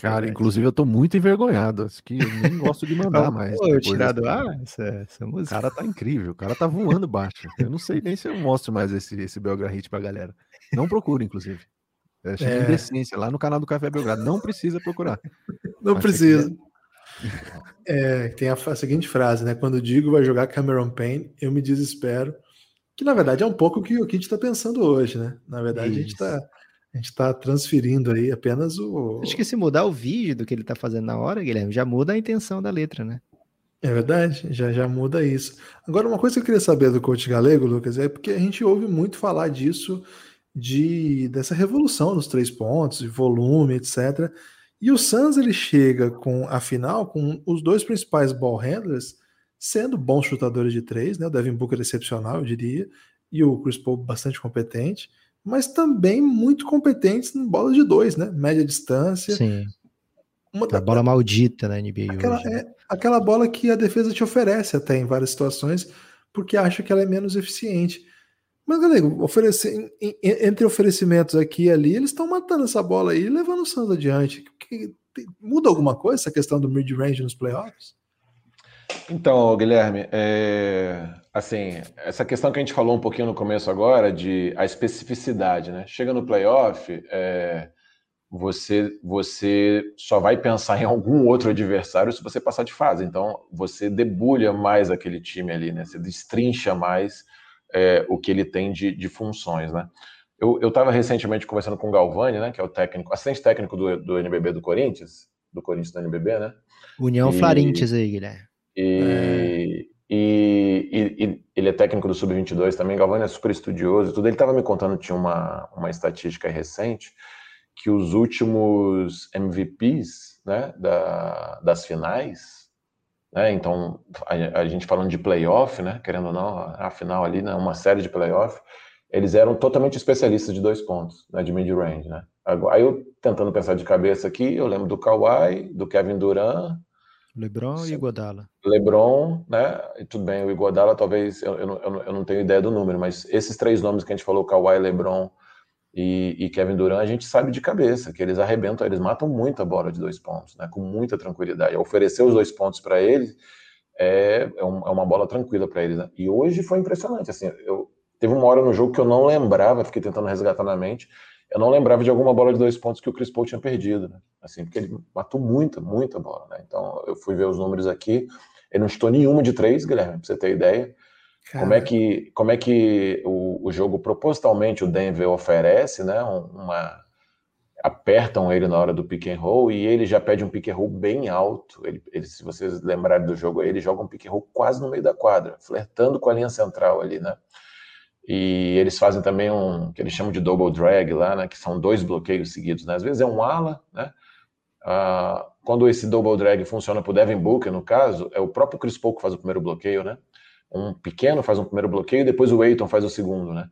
Cara, inclusive eu tô muito envergonhado. Acho que eu nem gosto de mandar mais. Pô, eu tirar do ar essa, essa música. O cara tá incrível, o cara tá voando baixo. Eu não sei nem se eu mostro mais esse, esse Belgra Hit pra galera. Não procura, inclusive. É, é. indecência lá no canal do Café Belgrado. Não precisa procurar. Não Acho precisa. Que... É, tem a, a, seguinte frase, né? Quando digo vai jogar Cameron Payne, eu me desespero. Que na verdade é um pouco o que o Kit está pensando hoje, né? Na verdade, Isso. a gente está a gente está transferindo aí apenas o. Acho que se mudar o vídeo do que ele está fazendo na hora, Guilherme, já muda a intenção da letra, né? É verdade, já, já muda isso. Agora, uma coisa que eu queria saber do coach galego, Lucas, é porque a gente ouve muito falar disso, de dessa revolução nos três pontos, de volume, etc. E o Suns ele chega com a final com os dois principais ball handlers sendo bons chutadores de três, né? O Devin Booker excepcional, eu diria, e o Chris Paul bastante competente mas também muito competentes em bola de dois, né? Média distância. Sim. Uma a bola maldita na NBA aquela, hoje. Né? É, aquela bola que a defesa te oferece até em várias situações, porque acha que ela é menos eficiente. Mas, oferecer, entre oferecimentos aqui e ali, eles estão matando essa bola aí e levando o Santos adiante. muda alguma coisa essa questão do mid-range nos playoffs? Então, Guilherme, é, assim, essa questão que a gente falou um pouquinho no começo agora de a especificidade, né? Chega no playoff, é, você você só vai pensar em algum outro adversário se você passar de fase. Então, você debulha mais aquele time ali, né? Você destrincha mais é, o que ele tem de, de funções, né? Eu estava recentemente conversando com o Galvani, né? Que é o técnico, assistente técnico do, do NBB do Corinthians, do Corinthians do NBB, né? União e... Flarintes aí, Guilherme. E, é. e, e, e, ele é técnico do Sub-22 também. Galvani é super estudioso e tudo. Ele estava me contando, tinha uma, uma estatística recente, que os últimos MVPs né, da, das finais, né, então a, a, gente falando de playoff, né, querendo ou não, a, a final ali, né, uma série de playoff, eles eram totalmente especialistas de dois pontos, né, de mid-range. Né. Aí eu tentando pensar de cabeça aqui, eu lembro do Kawhi, do Kevin Durant, LeBron Sim. e Iguodala. LeBron, né? E tudo bem, o Iguodala talvez, eu, eu, eu, eu, não tenho ideia do número, mas esses três nomes que a gente falou, Kawhi, LeBron e, e, Kevin Durant, a gente sabe de cabeça que eles arrebentam, eles matam muita bola de dois pontos, né? Com muita tranquilidade. Oferecer os dois pontos para eles é, é, um, é, uma bola tranquila para eles. Né? E hoje foi impressionante, assim, eu teve uma hora no jogo que eu não lembrava, fiquei tentando resgatar na mente eu não lembrava de alguma bola de dois pontos que o Chris Paul tinha perdido, né? Assim, porque ele matou muita, muita bola, né? Então, eu fui ver os números aqui, ele não chutou nenhuma de três, Guilherme, você ter ideia. Como é que, como é que o, o jogo propositalmente o Denver oferece, né? Uma, apertam ele na hora do pick and roll e ele já pede um pick and roll bem alto. Ele, ele, se vocês lembrarem do jogo, ele joga um pick and roll quase no meio da quadra, flertando com a linha central ali, né? E eles fazem também um que eles chamam de double drag lá, né? Que são dois bloqueios seguidos. Né? Às vezes é um ala, né? Ah, quando esse double drag funciona para o Devin Booker, no caso, é o próprio Chris Paul que faz o primeiro bloqueio, né? Um pequeno faz um primeiro bloqueio depois o Aiton faz o segundo, né?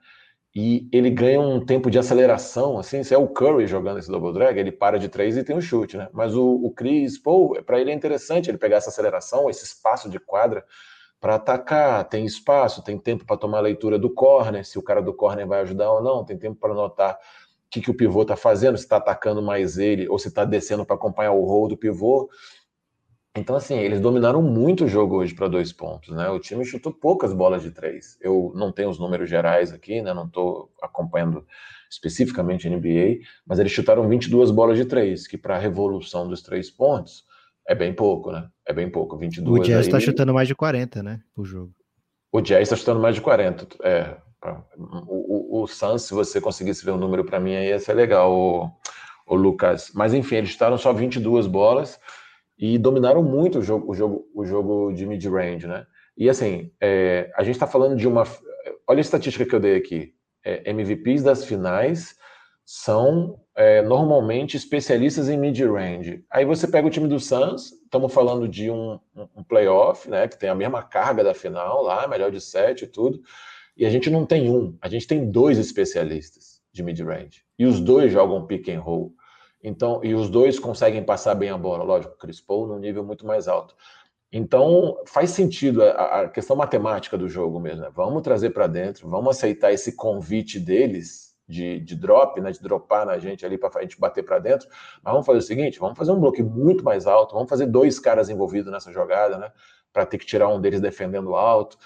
E ele ganha um tempo de aceleração, assim, se é o Curry jogando esse double drag, ele para de três e tem um chute, né? Mas o, o Chris Paul, para ele é interessante ele pegar essa aceleração, esse espaço de quadra, para atacar, tem espaço, tem tempo para tomar a leitura do corner, se o cara do corner vai ajudar ou não, tem tempo para notar o que, que o pivô está fazendo, se está atacando mais ele ou se está descendo para acompanhar o roll do pivô. Então, assim, eles dominaram muito o jogo hoje para dois pontos, né? O time chutou poucas bolas de três. Eu não tenho os números gerais aqui, né? Não estou acompanhando especificamente a NBA, mas eles chutaram 22 bolas de três, que para a revolução dos três pontos é bem pouco, né? É bem pouco. 22 o Jazz está aí... chutando mais de 40, né? Por jogo. O Jazz está chutando mais de 40. É. O, o, o Suns, se você conseguisse ver o um número para mim, aí ia ser legal, o, o Lucas. Mas enfim, eles chutaram só 22 bolas e dominaram muito o jogo, o jogo, o jogo de mid-range, né? E assim, é, a gente está falando de uma. Olha a estatística que eu dei aqui. É, MVPs das finais são é, normalmente especialistas em mid-range. Aí você pega o time do Suns, estamos falando de um, um, playoff, né? Que tem a mesma carga da final lá, melhor de sete e tudo. E a gente não tem um, a gente tem dois especialistas de mid-range. E os dois jogam pick and roll. Então, e os dois conseguem passar bem a bola, lógico, Chris Paul num nível muito mais alto. Então, faz sentido a, a questão matemática do jogo mesmo. Né? Vamos trazer para dentro, vamos aceitar esse convite deles de, de drop, né, de dropar na gente ali para a gente bater para dentro. Mas vamos fazer o seguinte: vamos fazer um bloco muito mais alto, vamos fazer dois caras envolvidos nessa jogada, né? Para ter que tirar um deles defendendo alto.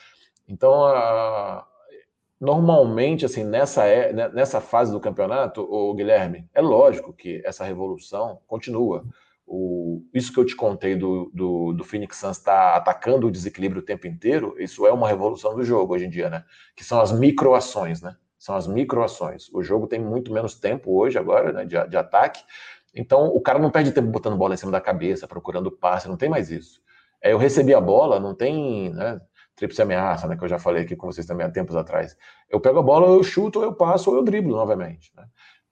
Então, a, Normalmente, assim, nessa, é, né, nessa fase do campeonato, o Guilherme, é lógico que essa revolução continua. O, isso que eu te contei do, do, do Phoenix Suns estar tá atacando o desequilíbrio o tempo inteiro, isso é uma revolução do jogo hoje em dia, né? Que são as microações, né? São as microações. O jogo tem muito menos tempo hoje, agora, né, de, de ataque. Então, o cara não perde tempo botando bola em cima da cabeça, procurando passe, não tem mais isso. É, eu recebi a bola, não tem. Né, tríplice ameaça, né, que eu já falei aqui com vocês também há tempos atrás. Eu pego a bola, eu chuto, eu passo, ou eu driblo novamente. Né?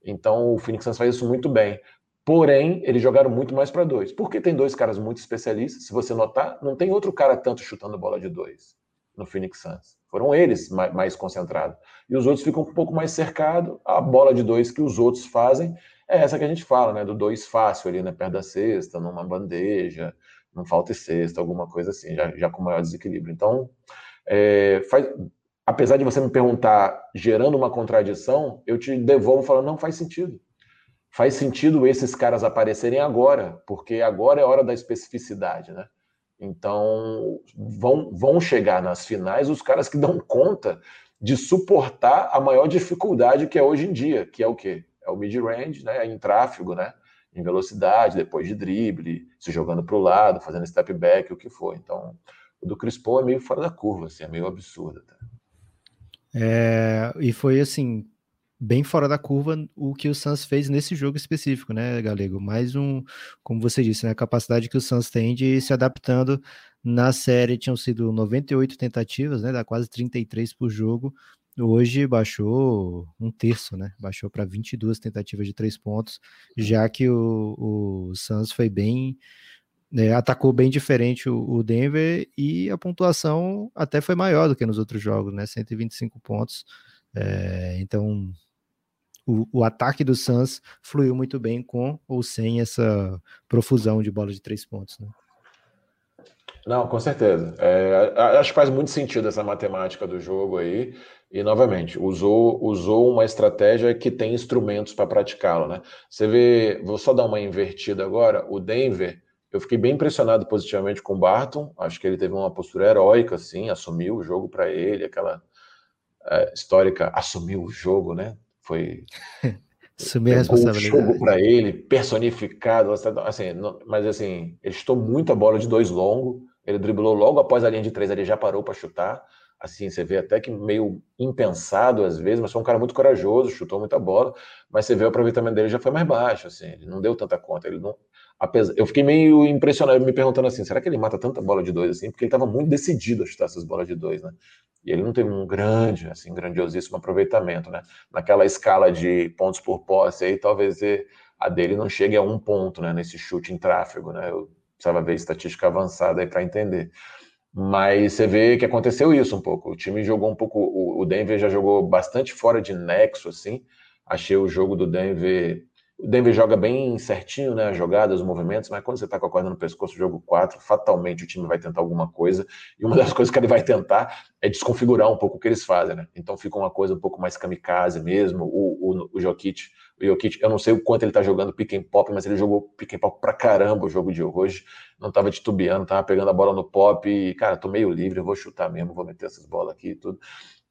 Então o Phoenix Suns faz isso muito bem. Porém, eles jogaram muito mais para dois. Porque tem dois caras muito especialistas. Se você notar, não tem outro cara tanto chutando bola de dois no Phoenix Suns. Foram eles mais, mais concentrados. E os outros ficam um pouco mais cercados. A bola de dois que os outros fazem é essa que a gente fala, né? Do dois fácil ali, né? Perto da cesta, numa bandeja, não falta sexta, alguma coisa assim, já, já com maior desequilíbrio. Então, é, faz, apesar de você me perguntar gerando uma contradição, eu te devolvo falando, não faz sentido. Faz sentido esses caras aparecerem agora, porque agora é hora da especificidade, né? Então, vão, vão chegar nas finais os caras que dão conta de suportar a maior dificuldade que é hoje em dia, que é o quê? É o mid-range, né? em tráfego, né? Em velocidade, depois de drible, se jogando para o lado, fazendo step back, o que for. Então, o do Chris Paul é meio fora da curva, assim, é meio absurdo. Tá? É, e foi assim, bem fora da curva o que o Suns fez nesse jogo específico, né, Galego? Mais um, como você disse, né, a capacidade que o Suns tem de ir se adaptando. Na série tinham sido 98 tentativas, né, dá quase 33 por jogo. Hoje baixou um terço, né? Baixou para 22 tentativas de três pontos, já que o, o Suns foi bem. Né, atacou bem diferente o, o, Denver e a pontuação até foi maior do que nos outros jogos, né? 125 pontos. É, então, o, o, ataque do Suns fluiu muito bem com ou sem essa profusão de bola de três pontos, né? Não, com certeza. É, acho que faz muito sentido essa matemática do jogo aí. E, novamente, usou, usou uma estratégia que tem instrumentos para praticá-la, né? Você vê, vou só dar uma invertida agora, o Denver, eu fiquei bem impressionado positivamente com o Barton, acho que ele teve uma postura heróica, assim, assumiu o jogo para ele, aquela é, histórica, assumiu o jogo, né? Foi... Assumir a responsabilidade. o jogo para ele, personificado, assim, mas assim, ele chutou muita bola de dois longo, ele driblou logo após a linha de três, ele já parou para chutar, assim, você vê até que meio impensado às vezes, mas foi um cara muito corajoso, chutou muita bola, mas você vê o aproveitamento dele já foi mais baixo, assim, ele não deu tanta conta, ele não, apesar, eu fiquei meio impressionado, me perguntando assim, será que ele mata tanta bola de dois assim? Porque ele estava muito decidido a chutar essas bolas de dois, né? E ele não teve um grande, assim, grandiosíssimo aproveitamento, né? Naquela escala de pontos por posse aí, talvez a dele não chegue a um ponto, né? Nesse chute em tráfego, né? Eu precisava ver estatística avançada aí para entender. Mas você vê que aconteceu isso um pouco. O time jogou um pouco. O Denver já jogou bastante fora de nexo, assim. Achei o jogo do Denver. O Denver joga bem certinho, né? As jogadas, os movimentos, mas quando você tá com a corda no pescoço, jogo 4, fatalmente o time vai tentar alguma coisa. E uma das coisas que ele vai tentar é desconfigurar um pouco o que eles fazem, né? Então fica uma coisa um pouco mais kamikaze mesmo. O, o, o Jokic O Jokic, eu não sei o quanto ele tá jogando pick and pop, mas ele jogou pick and pop pra caramba o jogo de hoje. Não tava titubeando, tava pegando a bola no pop e, cara, tô meio livre, vou chutar mesmo, vou meter essas bolas aqui e tudo.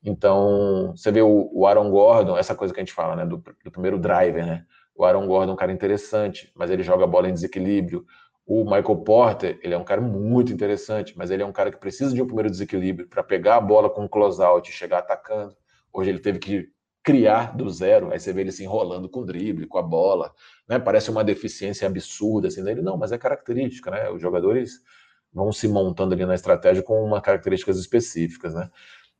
Então, você vê o, o Aaron Gordon, essa coisa que a gente fala, né, do, do primeiro driver, né? O Aaron Gordon é um cara interessante, mas ele joga a bola em desequilíbrio. O Michael Porter, ele é um cara muito interessante, mas ele é um cara que precisa de um primeiro desequilíbrio para pegar a bola com um close-out e chegar atacando. Hoje ele teve que criar do zero, aí você vê ele se enrolando com o drible, com a bola, né? Parece uma deficiência absurda assim dele, não, mas é característica, né? Os jogadores vão se montando ali na estratégia com uma características específicas, né?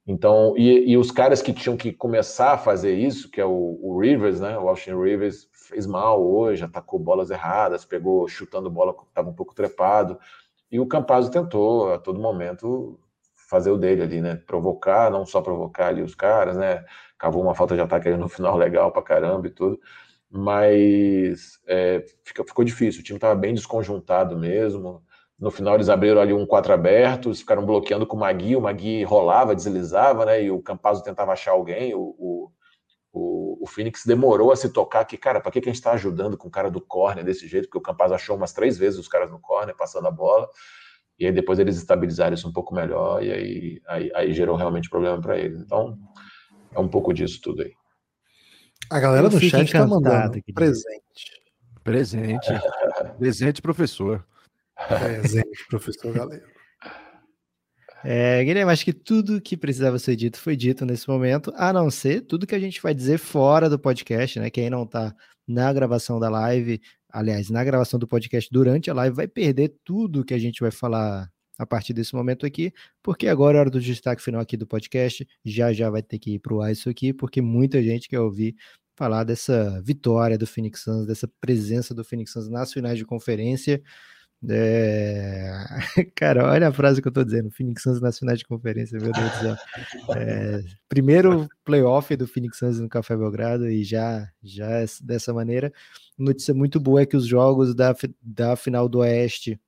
Então, e, e, os caras que tinham que começar a fazer isso, que é o, o Rivers, né? O Austin Rivers fez mal hoje, atacou bolas erradas, pegou chutando bola que estava um pouco trepado. E o Campazzo tentou a todo momento fazer o dele ali, né? Provocar, não só provocar ali os caras, né? Cavou uma falta de ataque ali no final legal pra caramba e tudo. Mas é, ficou difícil, o time estava bem desconjuntado mesmo. No final eles abriram ali um quatro abertos, ficaram bloqueando com o Magui, o Magui rolava, deslizava, né? E o Campazzo tentava achar alguém, o, o, o, o Phoenix demorou a se tocar que, cara, para que, que a gente está ajudando com o cara do corner desse jeito? Porque o Campazzo achou umas três vezes os caras no corner, passando a bola, e aí depois eles estabilizaram isso um pouco melhor, e aí, aí, aí gerou realmente problema para eles. Então, é um pouco disso tudo aí. A galera do chat está mandando presente. Presente. presente, professor. Presente, professor Galego. É, Guilherme, acho que tudo que precisava ser dito foi dito nesse momento, a não ser tudo que a gente vai dizer fora do podcast, né? Quem não está na gravação da live, aliás, na gravação do podcast durante a live, vai perder tudo que a gente vai falar a partir desse momento aqui, porque agora é hora do destaque final aqui do podcast. Já já vai ter que ir para o ar isso aqui, porque muita gente quer ouvir falar dessa vitória do Phoenix Suns, dessa presença do Phoenix Suns nas finais de conferência. É... Cara, olha a frase que eu tô dizendo: Phoenix Suns nas finais de conferência, meu Deus do céu. É... Primeiro playoff do Phoenix Suns no Café Belgrado e já, já é dessa maneira. Notícia muito boa é que os jogos da, da final do Oeste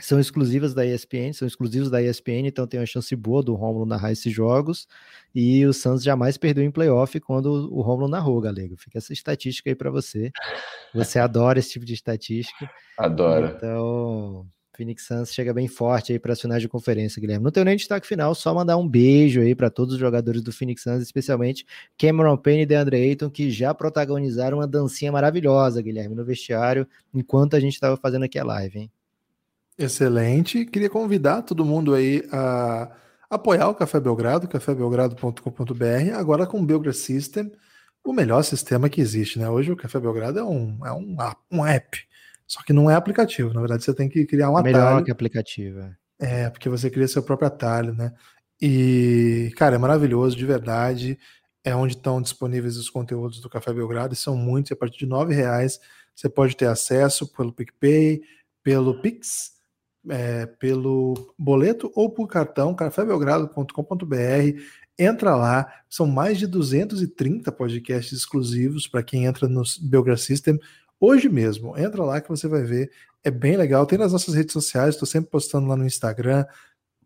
são exclusivas da ESPN, são exclusivos da ESPN, então tem uma chance boa do Romulo narrar esses jogos. E o Santos jamais perdeu em playoff quando o Romulo narrou, Galego. Fica essa estatística aí para você. Você adora esse tipo de estatística. Adora. Então, Phoenix Suns chega bem forte aí para as finais de conferência, Guilherme. Não tenho nem destaque final, só mandar um beijo aí para todos os jogadores do Phoenix Suns, especialmente Cameron Payne e DeAndre Ayton, que já protagonizaram uma dancinha maravilhosa, Guilherme, no vestiário, enquanto a gente estava fazendo aqui a live, hein? Excelente. Queria convidar todo mundo aí a apoiar o Café Belgrado, cafébelgrado.com.br, agora com o Belgrade System, o melhor sistema que existe, né? Hoje o Café Belgrado é um, é um, um app, só que não é aplicativo. Na verdade, você tem que criar um atalho. Melhor que aplicativo. É. é, porque você cria seu próprio atalho, né? E, cara, é maravilhoso, de verdade. É onde estão disponíveis os conteúdos do Café Belgrado, e são muitos, a partir de R$ reais você pode ter acesso pelo PicPay, pelo Pix, é, pelo boleto ou por cartão, cafébelgrado.com.br. Entra lá, são mais de 230 podcasts exclusivos para quem entra no Belgrado System. Hoje mesmo, entra lá que você vai ver, é bem legal. Tem nas nossas redes sociais, estou sempre postando lá no Instagram,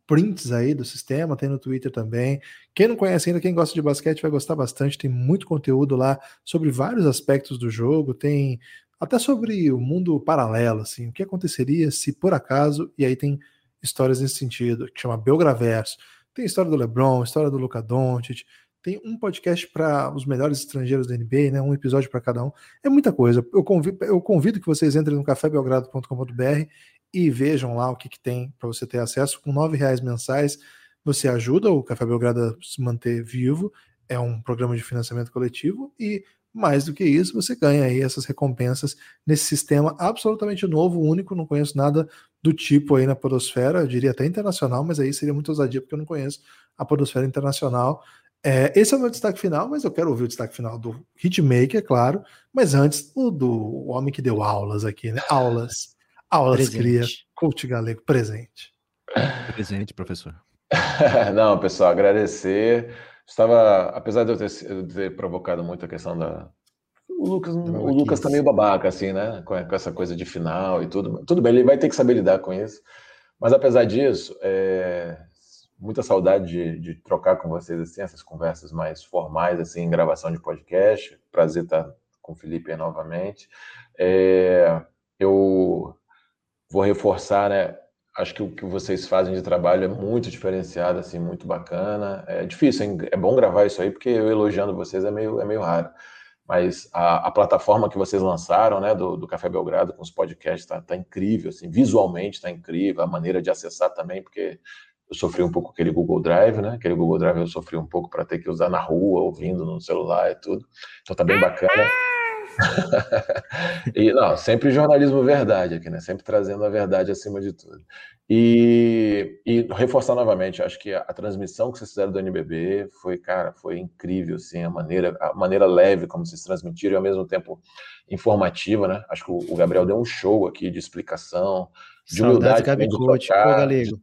prints aí do sistema, tem no Twitter também. Quem não conhece ainda, quem gosta de basquete vai gostar bastante, tem muito conteúdo lá sobre vários aspectos do jogo, tem até sobre o mundo paralelo, assim, o que aconteceria se por acaso, e aí tem histórias nesse sentido, que chama Belgraverso, tem história do LeBron, história do Luca Doncic, tem um podcast para os melhores estrangeiros da NBA, né, um episódio para cada um, é muita coisa. Eu convido, eu convido que vocês entrem no cafébelgrado.com.br e vejam lá o que, que tem para você ter acesso. Com nove reais mensais, você ajuda o Café Belgrado a se manter vivo, é um programa de financiamento coletivo, e mais do que isso, você ganha aí essas recompensas nesse sistema absolutamente novo, único, não conheço nada do tipo aí na podosfera, eu diria até internacional, mas aí seria muito ousadia porque eu não conheço a podosfera internacional. É, esse é o meu destaque final, mas eu quero ouvir o destaque final do Hitmaker, é claro, mas antes o do homem que deu aulas aqui, né? Aulas. Aulas presente. cria, coach galego, presente. Presente, professor. não, pessoal, agradecer estava, apesar de eu ter, de ter provocado muito a questão da. O Lucas, o Lucas tá meio babaca, assim, né? Com, com, essa coisa de final e tudo. Tudo bem, ele vai ter que saber lidar com isso. Mas apesar disso, é, muita saudade de, de, trocar com vocês assim, essas conversas mais formais, assim, em gravação de podcast. Prazer estar com o Felipe novamente. É, eu vou reforçar, né? Acho que o que vocês fazem de trabalho é muito diferenciado, assim, muito bacana. É difícil, hein? é bom gravar isso aí, porque eu elogiando vocês é meio, é meio raro. Mas a, a plataforma que vocês lançaram, né, do, do Café Belgrado, com os podcasts, tá, tá incrível, assim, visualmente tá incrível, a maneira de acessar também, porque eu sofri um pouco aquele Google Drive, né? Aquele Google Drive eu sofri um pouco para ter que usar na rua, ouvindo no celular e tudo. Então tá bem bacana. e não, sempre jornalismo verdade aqui, né? Sempre trazendo a verdade acima de tudo. E, e reforçar novamente, acho que a, a, transmissão que vocês fizeram do NBB foi, cara, foi incrível, assim, a maneira, a maneira leve como vocês transmitiram e ao mesmo tempo informativa, né? Acho que o, o Gabriel deu um show aqui de explicação, de humildade. Gabi Coach, tocar, Galego.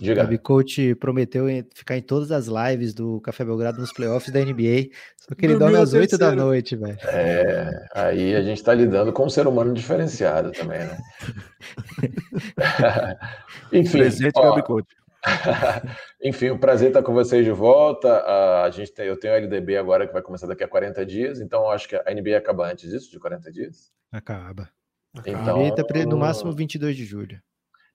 Diga. Gabi Coach prometeu ficar em todas as lives do Café Belgrado nos playoffs da NBA, só que ele dorme às 8 da noite, velho. É, aí a gente está lidando com um ser humano diferenciado também, né? Enfim. Presente ó, Gabi Coach. Enfim, o um prazer estar com vocês de volta. a gente tem, eu tenho a LDB agora que vai começar daqui a 40 dias, então acho que a NBA acaba antes disso, de 40 dias? Acaba. Então, a NBA tá no máximo 22 de julho.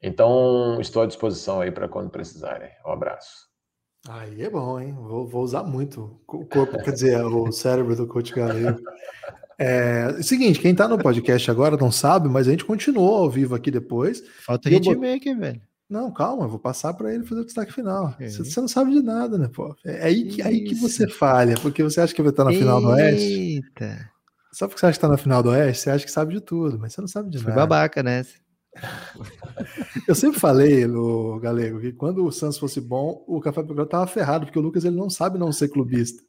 Então, estou à disposição aí para quando precisarem. Um abraço. Aí é bom, hein? Vou, vou usar muito o corpo, quer dizer, o cérebro do coach galego. É, é seguinte, quem tá no podcast agora não sabe, mas a gente continuou ao vivo aqui depois. Falta hitmaker, velho. Não, calma, eu vou passar para ele fazer o destaque final. Você, você, não sabe de nada, né, pô? É aí que, aí que você falha, porque você acha que vai estar na final do Oeste. Eita. Só porque você acha que está na final do Oeste, você acha que sabe de tudo, mas você não sabe de Fui nada. babaca, né? Eu sempre falei, no Galego, que quando o Santos fosse bom, o Café Belgrado estava ferrado, porque o Lucas ele não sabe não ser clubista.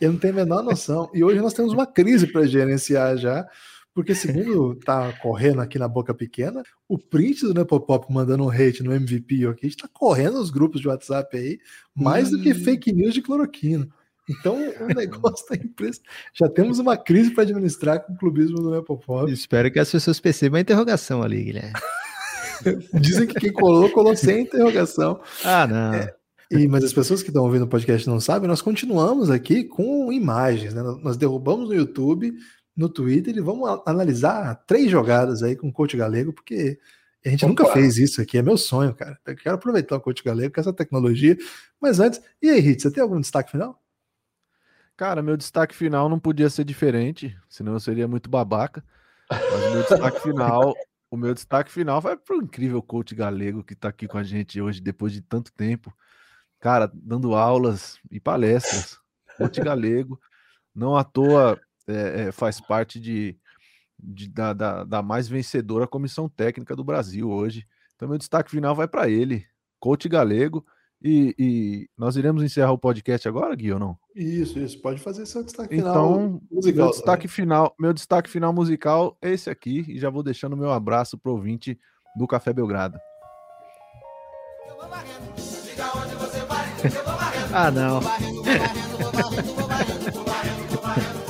Ele não tem a menor noção. E hoje nós temos uma crise para gerenciar já, porque segundo tá correndo aqui na boca pequena, o print do Nepopop mandando um hate no MVP aqui está correndo nos grupos de WhatsApp aí, mais hum. do que hum. fake news de cloroquina. Então, o negócio da empresa. Já temos uma crise para administrar com o clubismo do Nepopop. Espero que as pessoas percebam a interrogação ali, Guilherme. Dizem que quem colou, colou sem interrogação. Ah, não. É, e, mas as pessoas que estão ouvindo o podcast não sabem, nós continuamos aqui com imagens. Né? Nós derrubamos no YouTube, no Twitter e vamos analisar três jogadas aí com o coach galego, porque a gente Opa. nunca fez isso aqui, é meu sonho, cara. Eu quero aproveitar o coach galego com essa tecnologia. Mas antes, e aí, Rit, você tem algum destaque final? Cara, meu destaque final não podia ser diferente, senão eu seria muito babaca. Mas meu destaque final, o meu destaque final vai para o incrível coach galego que está aqui com a gente hoje, depois de tanto tempo. Cara, dando aulas e palestras. Coach galego, não à toa é, é, faz parte de, de da, da, da mais vencedora comissão técnica do Brasil hoje. Então, meu destaque final vai para ele, coach galego. E, e, nós iremos encerrar o podcast agora, Gui, ou não? Isso, isso. Pode fazer seu destaque final. Então, musical, meu destaque final, meu destaque final musical é esse aqui e já vou deixando meu abraço pro ouvinte do Café Belgrado. ah, não.